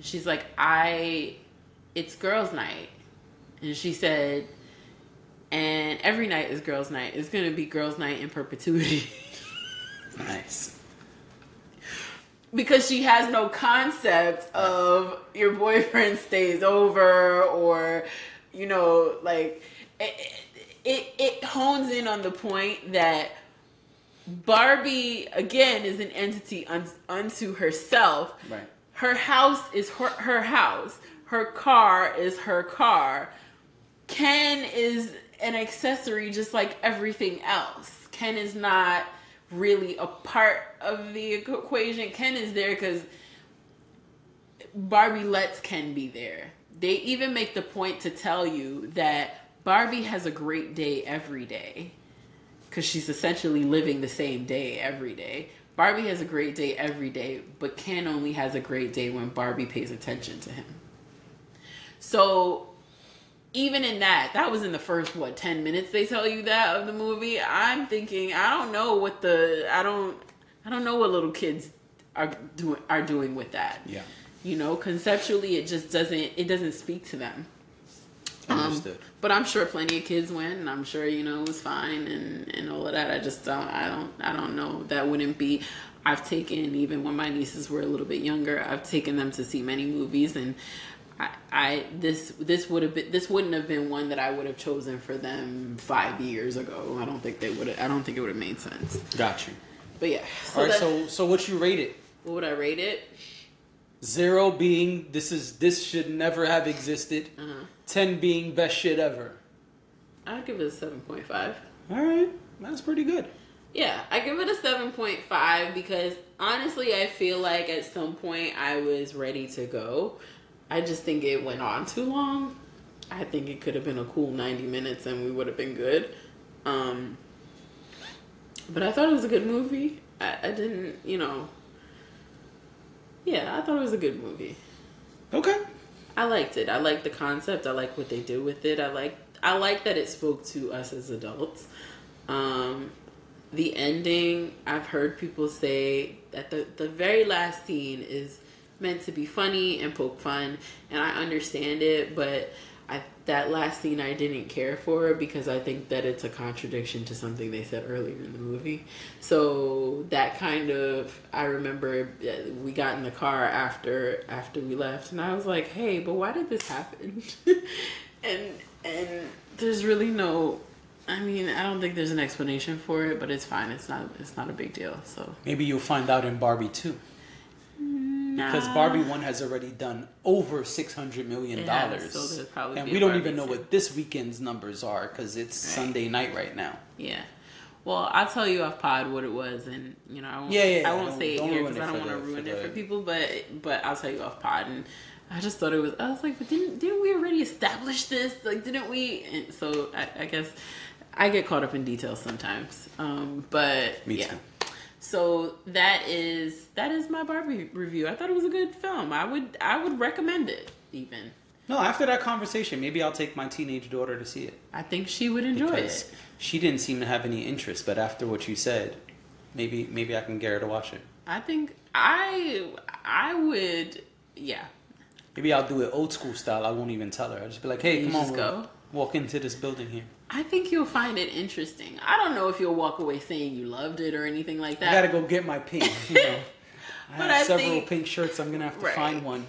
She's like, I, it's girls' night. And she said, and every night is girls' night. It's gonna be girls' night in perpetuity. Nice. because she has no concept of your boyfriend stays over or you know like it, it, it hones in on the point that barbie again is an entity un, unto herself Right. her house is her, her house her car is her car ken is an accessory just like everything else ken is not really a part of the equation ken is there because barbie lets ken be there they even make the point to tell you that barbie has a great day every day because she's essentially living the same day every day. Barbie has a great day every day, but Ken only has a great day when Barbie pays attention to him. So even in that, that was in the first what ten minutes they tell you that of the movie. I'm thinking I don't know what the I don't I don't know what little kids are doing are doing with that. Yeah. You know, conceptually, it just doesn't it doesn't speak to them. Um, Understood. but I'm sure plenty of kids went, and I'm sure you know it was fine and and all of that. I just don't, I don't, I don't know. That wouldn't be. I've taken even when my nieces were a little bit younger. I've taken them to see many movies, and I, I this this would have been this wouldn't have been one that I would have chosen for them five years ago. I don't think they would. Have I don't think it would have made sense. Got you. But yeah. All right. that- So so what you rate it? what would I rate it? Zero being this is this should never have existed. Uh-huh. Ten being best shit ever. I'd give it a seven point five. All right. That's pretty good. Yeah, I give it a 7.5 because honestly, I feel like at some point I was ready to go. I just think it went on too long. I think it could have been a cool 90 minutes and we would have been good. Um, but I thought it was a good movie. I, I didn't, you know. Yeah, I thought it was a good movie. Okay. I liked it. I liked the concept. I like what they did with it. I like I like that it spoke to us as adults. Um, the ending, I've heard people say that the the very last scene is meant to be funny and poke fun, and I understand it, but I that last scene I didn't care for because I think that it's a contradiction to something they said earlier in the movie. So that kind of I remember uh, we got in the car after after we left, and I was like, "Hey, but why did this happen?" and and there's really no. I mean, I don't think there's an explanation for it, but it's fine. It's not. It's not a big deal. So Maybe you'll find out in Barbie 2. Because. Barbie 1 has already done over $600 million. So and we don't even know what this weekend's numbers are because it's Right. Sunday night right now. Yeah. Well, I'll tell you off pod what it was, and you know, I won't, Yeah, yeah, I won't say it here because I don't want to ruin it for people. But but I'll tell you off pod, and I just thought it was. I was like, but didn't didn't we already establish this? Like, didn't we? And so I, I guess I get caught up in details sometimes. Um, but Me yeah. too. So that is that is my Barbie review. I thought it was a good film. I would I would recommend it. Even No, after that conversation, maybe I'll take my teenage daughter to see it. I think she would enjoy Because it. she didn't seem to have any interest, but after what you said, maybe maybe I can get her to watch it. I think I I would yeah. Maybe I'll do it old school style. I won't even tell her. I'll just be like, hey, You come on, go? walk into this building here. I think you'll find it interesting. I don't know if you'll walk away saying you loved it or anything like that. I gotta go get my pink. You know, I have I several think- pink shirts. I'm gonna have to Right. find one.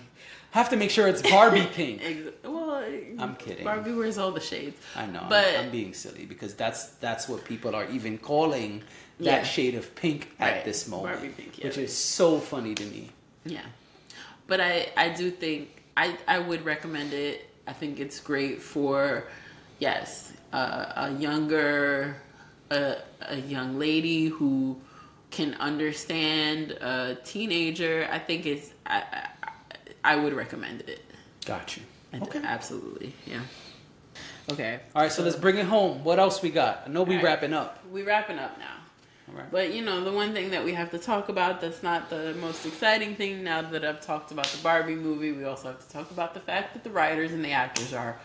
I have to make sure it's Barbie pink. Well, uh, I'm kidding. Barbie wears all the shades. I know, but I'm, I'm being silly because that's that's what people are even calling that Yeah. shade of pink at Right. this moment, Barbie pink, yeah. which is so funny to me. yeah, but I I do think I I would recommend it. I think it's great for yes uh, a younger a, a young lady who can understand a teenager. I think it's I I, I would recommend it. Got you. I d- Okay. Absolutely. Yeah. Okay. All right, so let's bring it home. What else we got? I know we All right. wrapping up. We wrapping up now. All right. But you know, the one thing that we have to talk about that's not the most exciting thing now that I've talked about the Barbie movie, we also have to talk about the fact that the writers and the actors are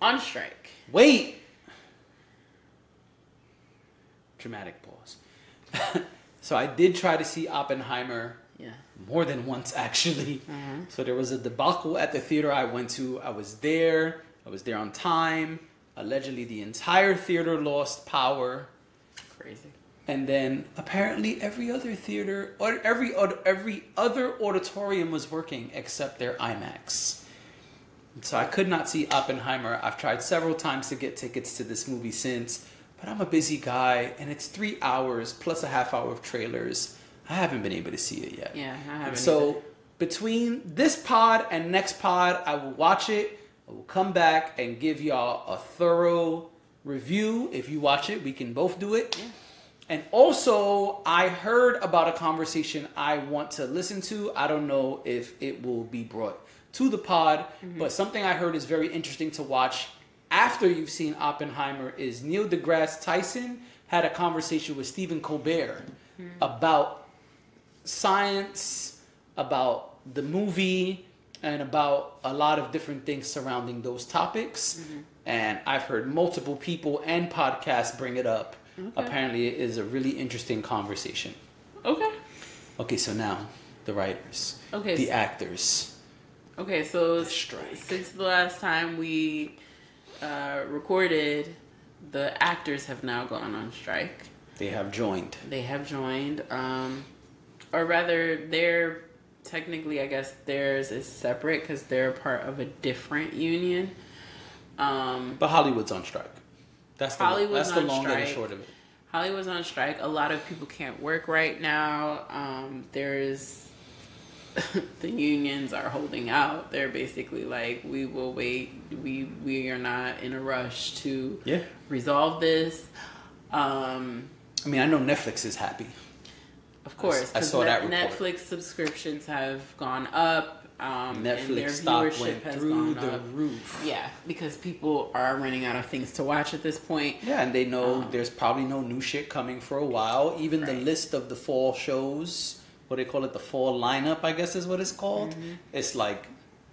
on strike. Wait. Dramatic pause. so I did try to see Oppenheimer Yeah. more than once actually. Mm-hmm. So there was a debacle at the theater I went to. I was there. I was there on time. Allegedly, the entire theater lost power, Crazy. and then apparently every other theater or every every other auditorium was working except their IMAX. So I could not see Oppenheimer. I've tried several times to get tickets to this movie since, but I'm a busy guy, and it's three hours plus a half hour of trailers. I haven't been able to see it yet. Yeah, I haven't. so either. between this pod and next pod, I will watch it. I will come back and give y'all a thorough review. If you watch it, we can both do it. Yeah. And also, I heard about a conversation I want to listen to. I don't know if it will be brought to the pod, mm-hmm. but something I heard is very interesting to watch after you've seen Oppenheimer is Neil deGrasse Tyson had a conversation with Stephen Colbert hmm. about science, about the movie, and about a lot of different things surrounding those topics. Mm-hmm. And I've heard multiple people and podcasts bring it up. Apparently, it is a really interesting conversation. Okay. Okay, so now the writers, Okay, the so- actors. Okay, so strike. since the last time we uh, recorded, the actors have now gone on strike. They have joined. They have joined, um, or rather, they're technically, I guess, theirs is separate because they're part of a different union. Um, But Hollywood's on strike. That's the, Hollywood's that's the on long and strike. short of it. Hollywood's on strike. A lot of people can't work right now. Um, there's the unions are holding out. They're basically like, we will wait. We we are not in a rush to Yeah. resolve this. Um, I mean, I know Netflix is happy. of course, I 'cause saw that report. Netflix subscriptions have gone up. Um, and their Netflix stock viewership went has through gone the up. roof. Yeah, because people are running out of things to watch at this point. Yeah, and they know Um, there's probably no new shit coming for a while. Even the list of the fall shows, what they call it, the fall lineup, I guess is what it's called. It's like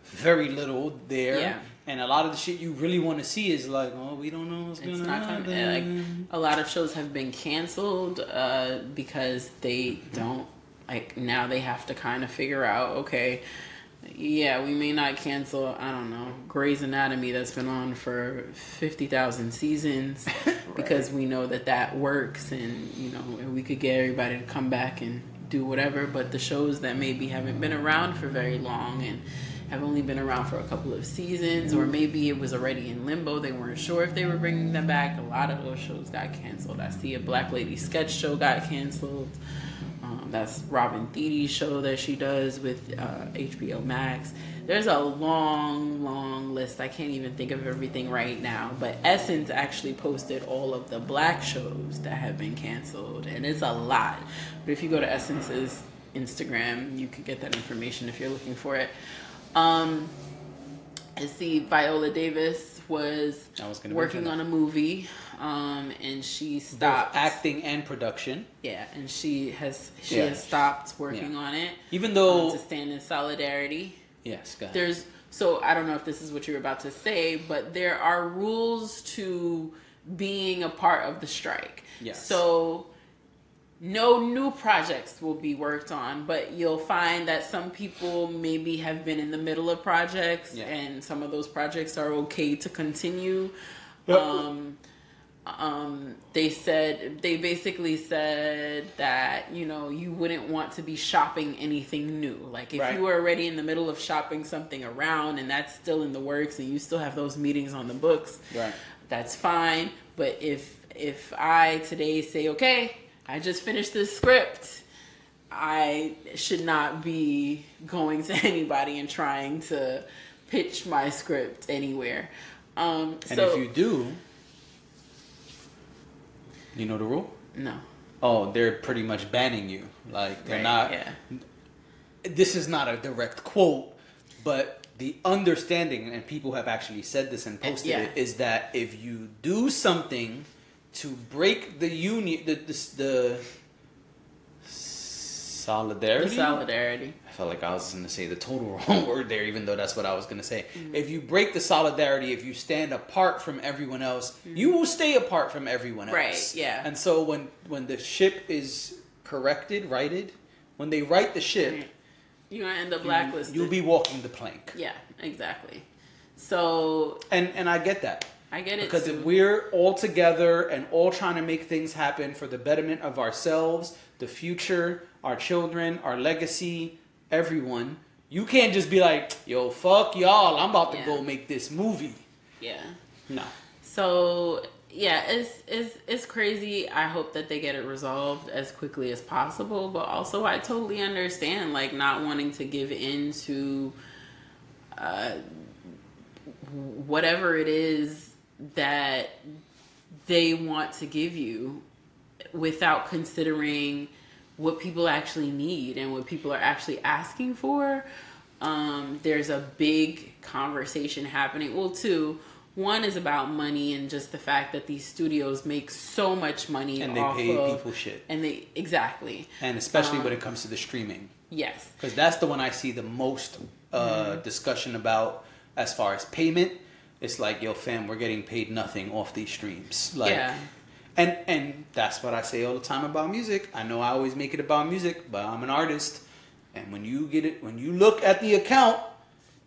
very little there. Mm-hmm. Yeah. And a lot of the shit you really want to see is like, oh, we don't know what's It's going not on. coming. Like a lot of shows have been canceled uh, because they don't like now they have to kind of figure out okay. Yeah, we may not cancel. I don't know Grey's Anatomy that's been on for fifty thousand seasons because we know that that works, and you know and we could get everybody to come back and do whatever. But the shows that maybe haven't been around for very long and have only been around for a couple of seasons, or maybe it was already in limbo. They weren't sure if they were bringing them back. A lot of those shows got canceled. I see a Black Lady sketch show got canceled. Um, that's Robin Thede show that she does with uh, HBO Max. There's a long, long list. I can't even think of everything right now. But Essence actually posted all of the black shows that have been canceled, and it's a lot. But if you go to Essence's Instagram, you can get that information if you're looking for it. Um, I see Viola Davis was, was gonna working on a movie, um, and she Both stopped. acting and production. Yeah, and she has she Yeah. has stopped working Yeah. on it Even um, though, to stand in solidarity. Yes, go ahead. There's so I don't know if this is what you're about to say, but there are rules to being a part of the strike. Yes. So no new projects will be worked on, but you'll find that some people maybe have been in the middle of projects Yeah. and some of those projects are okay to continue. Yep. Um um they said they basically said that you know you wouldn't want to be shopping anything new like if Right. you were already in the middle of shopping something around and that's still in the works and you still have those meetings on the books Right. that's fine but if if i today say okay i just finished this script i should not be going to anybody and trying to pitch my script anywhere um and so if you do, you know the rule? no Oh, they're pretty much banning you. Like, they're Right, not. yeah this is not a direct quote, but the understanding, and people have actually said this and posted Yeah. it, is that if you do something to break the union, the the, the solidarity. The solidarity. I felt like I was going to say the total wrong word there, even though that's what I was going to say. Mm-hmm. If you break the solidarity, if you stand apart from everyone else, you will stay apart from everyone else. Mm-hmm. Right, yeah. And so when when the ship is corrected, righted, when they right the ship, You're gonna end up you, blacklisted. you'll be walking the plank. Yeah, exactly. So And and I get that. I get it Because too. if we're all together and all trying to make things happen for the betterment of ourselves, the future, our children, our legacy, everyone, you can't just be like, yo, fuck y'all, I'm about to Yeah. go make this movie. yeah. No. So yeah, it's it's it's crazy. I hope that they get it resolved as quickly as possible. But also, I totally understand like not wanting to give in to uh, whatever it is that they want to give you without considering what people actually need and what people are actually asking for. Um, there's a big conversation happening. Well, two. One is about money and just the fact that these studios make so much money And they pay of, people shit. And they exactly And especially Um, when it comes to the streaming. yes, Because that's the one I see the most uh, discussion about as far as payment. It's like, yo, fam, we're getting paid nothing off these streams. Like, Yeah. And and that's what I say all the time about music. I know I always make it about music, but I'm an artist. And when you get it, when you look at the account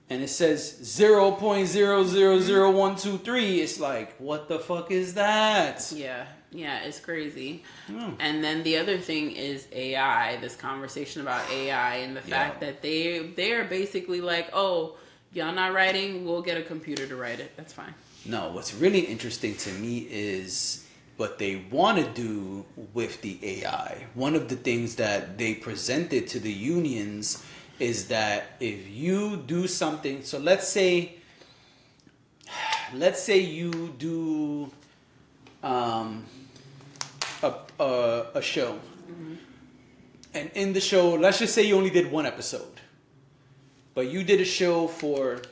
and it says zero point zero zero zero one two three, it's like, what the fuck is that? Yeah, yeah, it's crazy. Hmm. And then the other thing is AI. This conversation about AI and the Yeah. fact that they they are basically like, oh, y'all not writing, we'll get a computer to write it. That's fine. No, what's really interesting to me is what they want to do with the AI. One of the things that they presented to the unions is that if you do something, so let's say, let's say you do um, a, a, a show, and in the show, let's just say you only did one episode, but you did a show for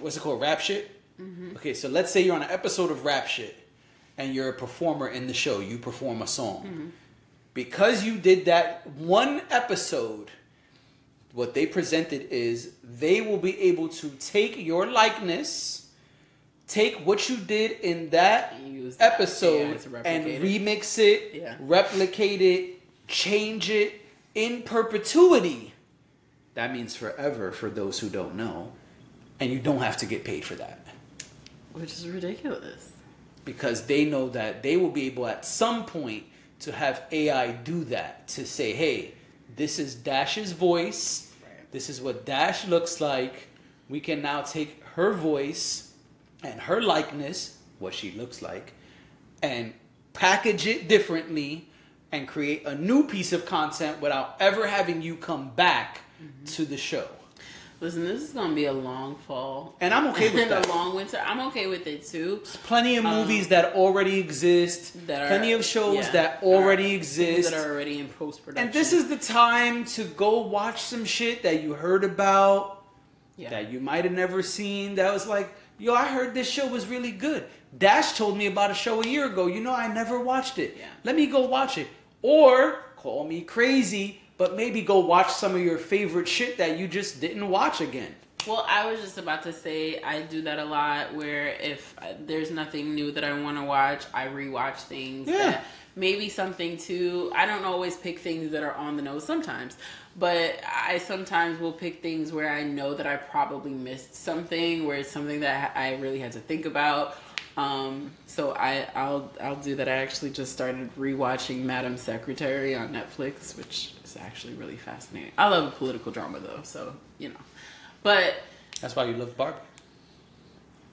what's it called, rap shit. Okay, so let's say you're on an episode of rap shit, and you're a performer in the show. You perform a song. Mm-hmm. Because you did that one episode, what they presented is they will be able to take your likeness, take what you did in that that episode, and remix it, Yeah. replicate it, change it in perpetuity. That means forever for those who don't know. And you don't have to get paid for that. Which is ridiculous. Because they know that they will be able at some point to have AI do that to say, hey, this is Dash's voice. This is what Dash looks like. We can now take her voice and her likeness, what she looks like, and package it differently and create a new piece of content without ever having you come back mm-hmm. to the show. Listen, this is gonna be a long fall. And I'm okay with that. a long winter. I'm okay with it too. Plenty of movies that already exist, Um, That are, plenty of shows yeah, that already are- exist. That are already in post production. and this is the time to go watch some shit that you heard about yeah. that you might have never seen that was like, yo, I heard this show was really good. Dash told me about a show a year ago. You know, I never watched it. Yeah. Let me go watch it. Or call me crazy, but maybe go watch some of your favorite shit that you just didn't watch again. Well, I was just about to say I do that a lot. Where if uh, there's nothing new that I want to watch, I rewatch things. Yeah. That maybe something too. I don't always pick things that are on the nose sometimes, but I sometimes will pick things where I know that I probably missed something, where it's something that I really had to think about. Um, so I, I'll I'll do that. I actually just started rewatching Madam Secretary on Netflix, which is actually really fascinating. I love political drama though, so you know. But That's why you love Barbie.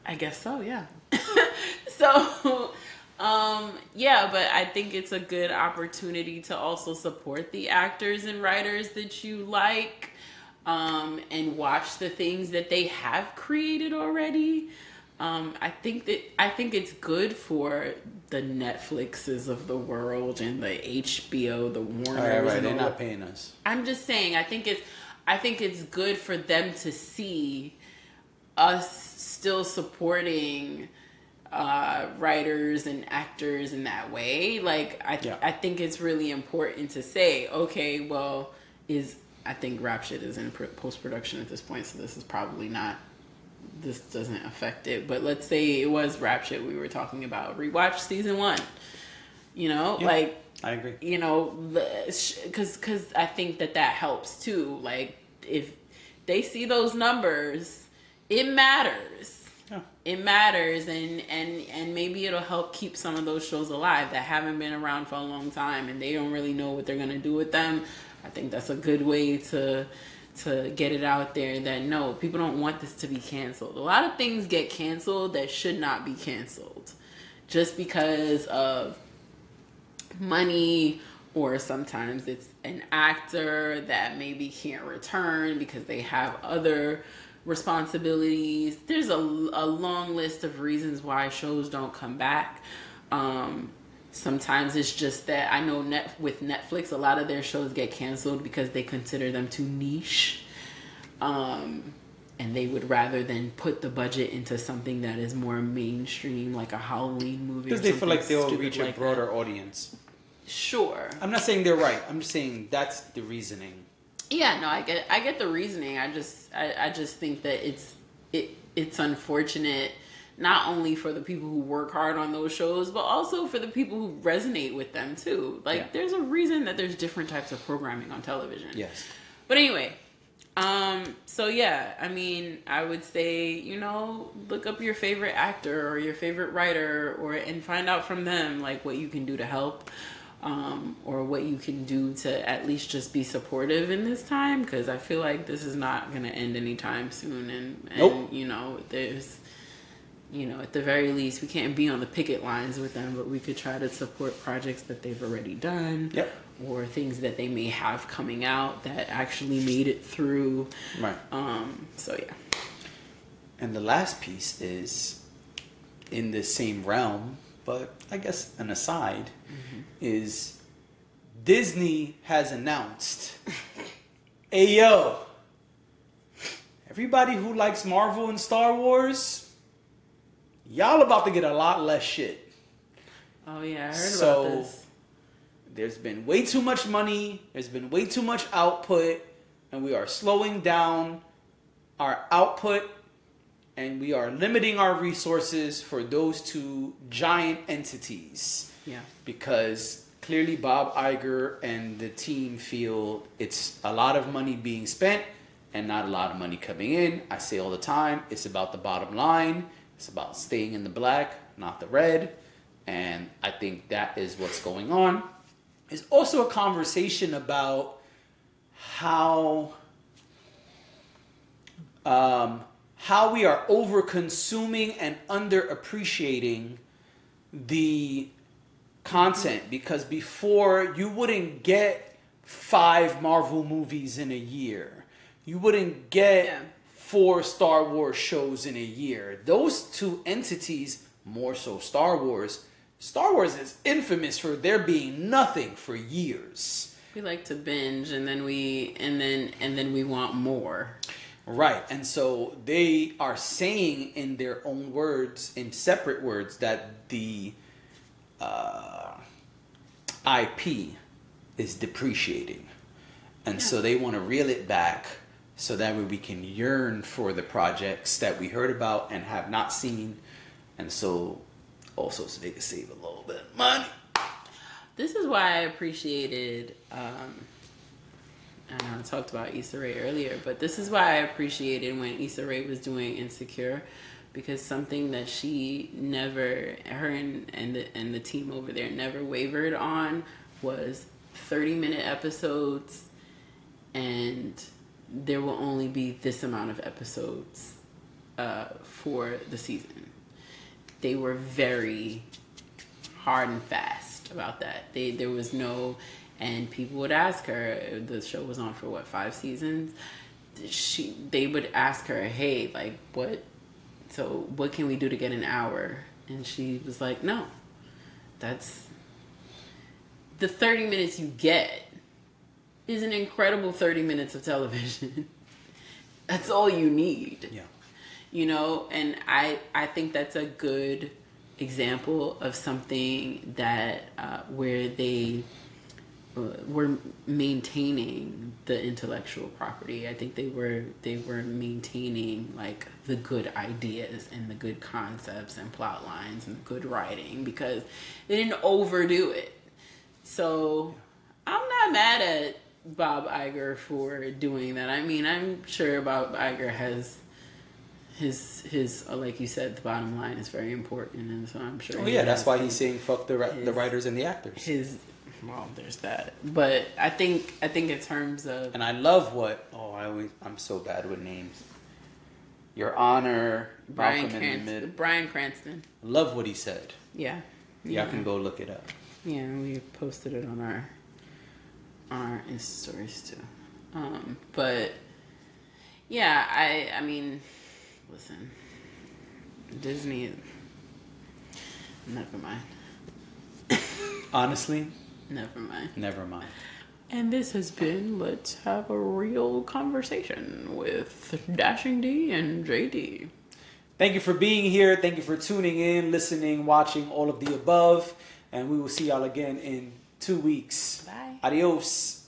I guess so, yeah. so, um, yeah, but I think it's a good opportunity to also support the actors and writers that you like, um, and watch the things that they have created already. Um, I think that I think it's good for the Netflixes of the world and the HBO, the Warners. All right, right. They're not paying us. I'm just saying. I think it's. I think it's good for them to see us still supporting uh, writers and actors in that way. Like I, Yeah. I think it's really important to say, okay, well, is I think rap shit is in post production at this point, so this is probably not. This doesn't affect it, but let's say it was rap shit we were talking about. Rewatch season one. You know, Yeah. like I agree. you know because because i think that that helps too like if they see those numbers it matters Yeah. it matters and and and maybe it'll help keep some of those shows alive that haven't been around for a long time and they don't really know what they're gonna do with them i think that's a good way to to get it out there that no people don't want this to be canceled. A lot of things get canceled that should not be canceled. Just because of money or sometimes it's an actor that maybe can't return because they have other responsibilities. There's a, a long list of reasons why shows don't come back. Um, sometimes it's just that i know net with netflix a lot of their shows get canceled because they consider them too niche um, and they would rather than put the budget into something that is more mainstream like a halloween movie Because they feel like they'll reach a like that. broader audience. Sure. I'm not saying they're right. I'm just saying that's the reasoning. Yeah, no, I get I get the reasoning. I just I, I just think that it's it it's unfortunate not only for the people who work hard on those shows, but also for the people who resonate with them too. Like Yeah. there's a reason that there's different types of programming on television. Yes. But anyway, um, so yeah, I mean, I would say, you know, look up your favorite actor or your favorite writer or and find out from them like what you can do to help. Um, or what you can do to at least just be supportive in this time because I feel like this is not going to end anytime soon and, and Nope. you know there's you know at the very least we can't be on the picket lines with them but we could try to support projects that they've already done Yep. or things that they may have coming out that actually made it through. Right. Um, so yeah. And the last piece is in the same realm, but I guess an aside is Disney has announced, "Hey yo, everybody who likes Marvel and Star Wars, y'all about to get a lot less shit." Oh yeah, I heard So- about this. There's been way too much money, there's been way too much output, and we are slowing down our output and we are limiting our resources for those two giant entities. Yeah. Because clearly Bob Iger and the team feel it's a lot of money being spent and not a lot of money coming in. I say all the time, it's about the bottom line. It's about staying in the black, not the red. And I think that is what's going on. It's also a conversation about how um, how we are over consuming and under appreciating the content because before you wouldn't get five Marvel movies in a year. You wouldn't get Yeah. Four Star Wars shows in a year. Those two entities, more so Star Wars, Star Wars is infamous for there being nothing for years. We like to binge and then we and then and then we want more. Right. And so they are saying in their own words, in separate words, that the uh, IP is depreciating. And so they want to reel it back so that way we can yearn for the projects that we heard about and have not seen. And so also so they can save a little bit of money. This is why I appreciated um I know I talked about Issa Rae earlier, but this is why I appreciated when Issa Rae was doing Insecure because something that she never her and, and the and the team over there never wavered on was 30 minute episodes and there will only be this amount of episodes uh, for the season. They were very hard and fast about that. They there was no, and people would ask her. The show was on for what five seasons. She they would ask her, hey, like what? So what can we do to get an hour? And she was like, no, that's the thirty minutes you get is an incredible thirty minutes of television. that's all you need Yeah. you know and i i think that's a good example of something that uh, where they uh, were maintaining the intellectual property. I think they were they were maintaining like the good ideas and the good concepts and plot lines and good writing because they didn't overdo it. So I'm not mad at Bob Iger for doing that. I mean, I'm sure Bob Iger has his his uh, like you said, the bottom line is very important, and so I'm sure. Oh yeah, that's why he's saying fuck the ri- the writers and the actors. his. Well, there's that, but I think I think in terms of And I love what oh I always I'm so bad with names. Your Honor, Bryan Malcolm in the Cranston. Bryan Cranston, Love what he said. yeah, Y'all can go look it up. Yeah, we posted it on our on our Insta stories too. Um, but yeah, I I mean, listen, Disney. Never mind. Honestly, Never mind. never mind. And this has been Let's Have a Real Conversation with Dashing D and JD. Thank you for being here. Thank you for tuning in, listening, watching, all of the above. And we will see y'all again in two weeks. Bye. Adios.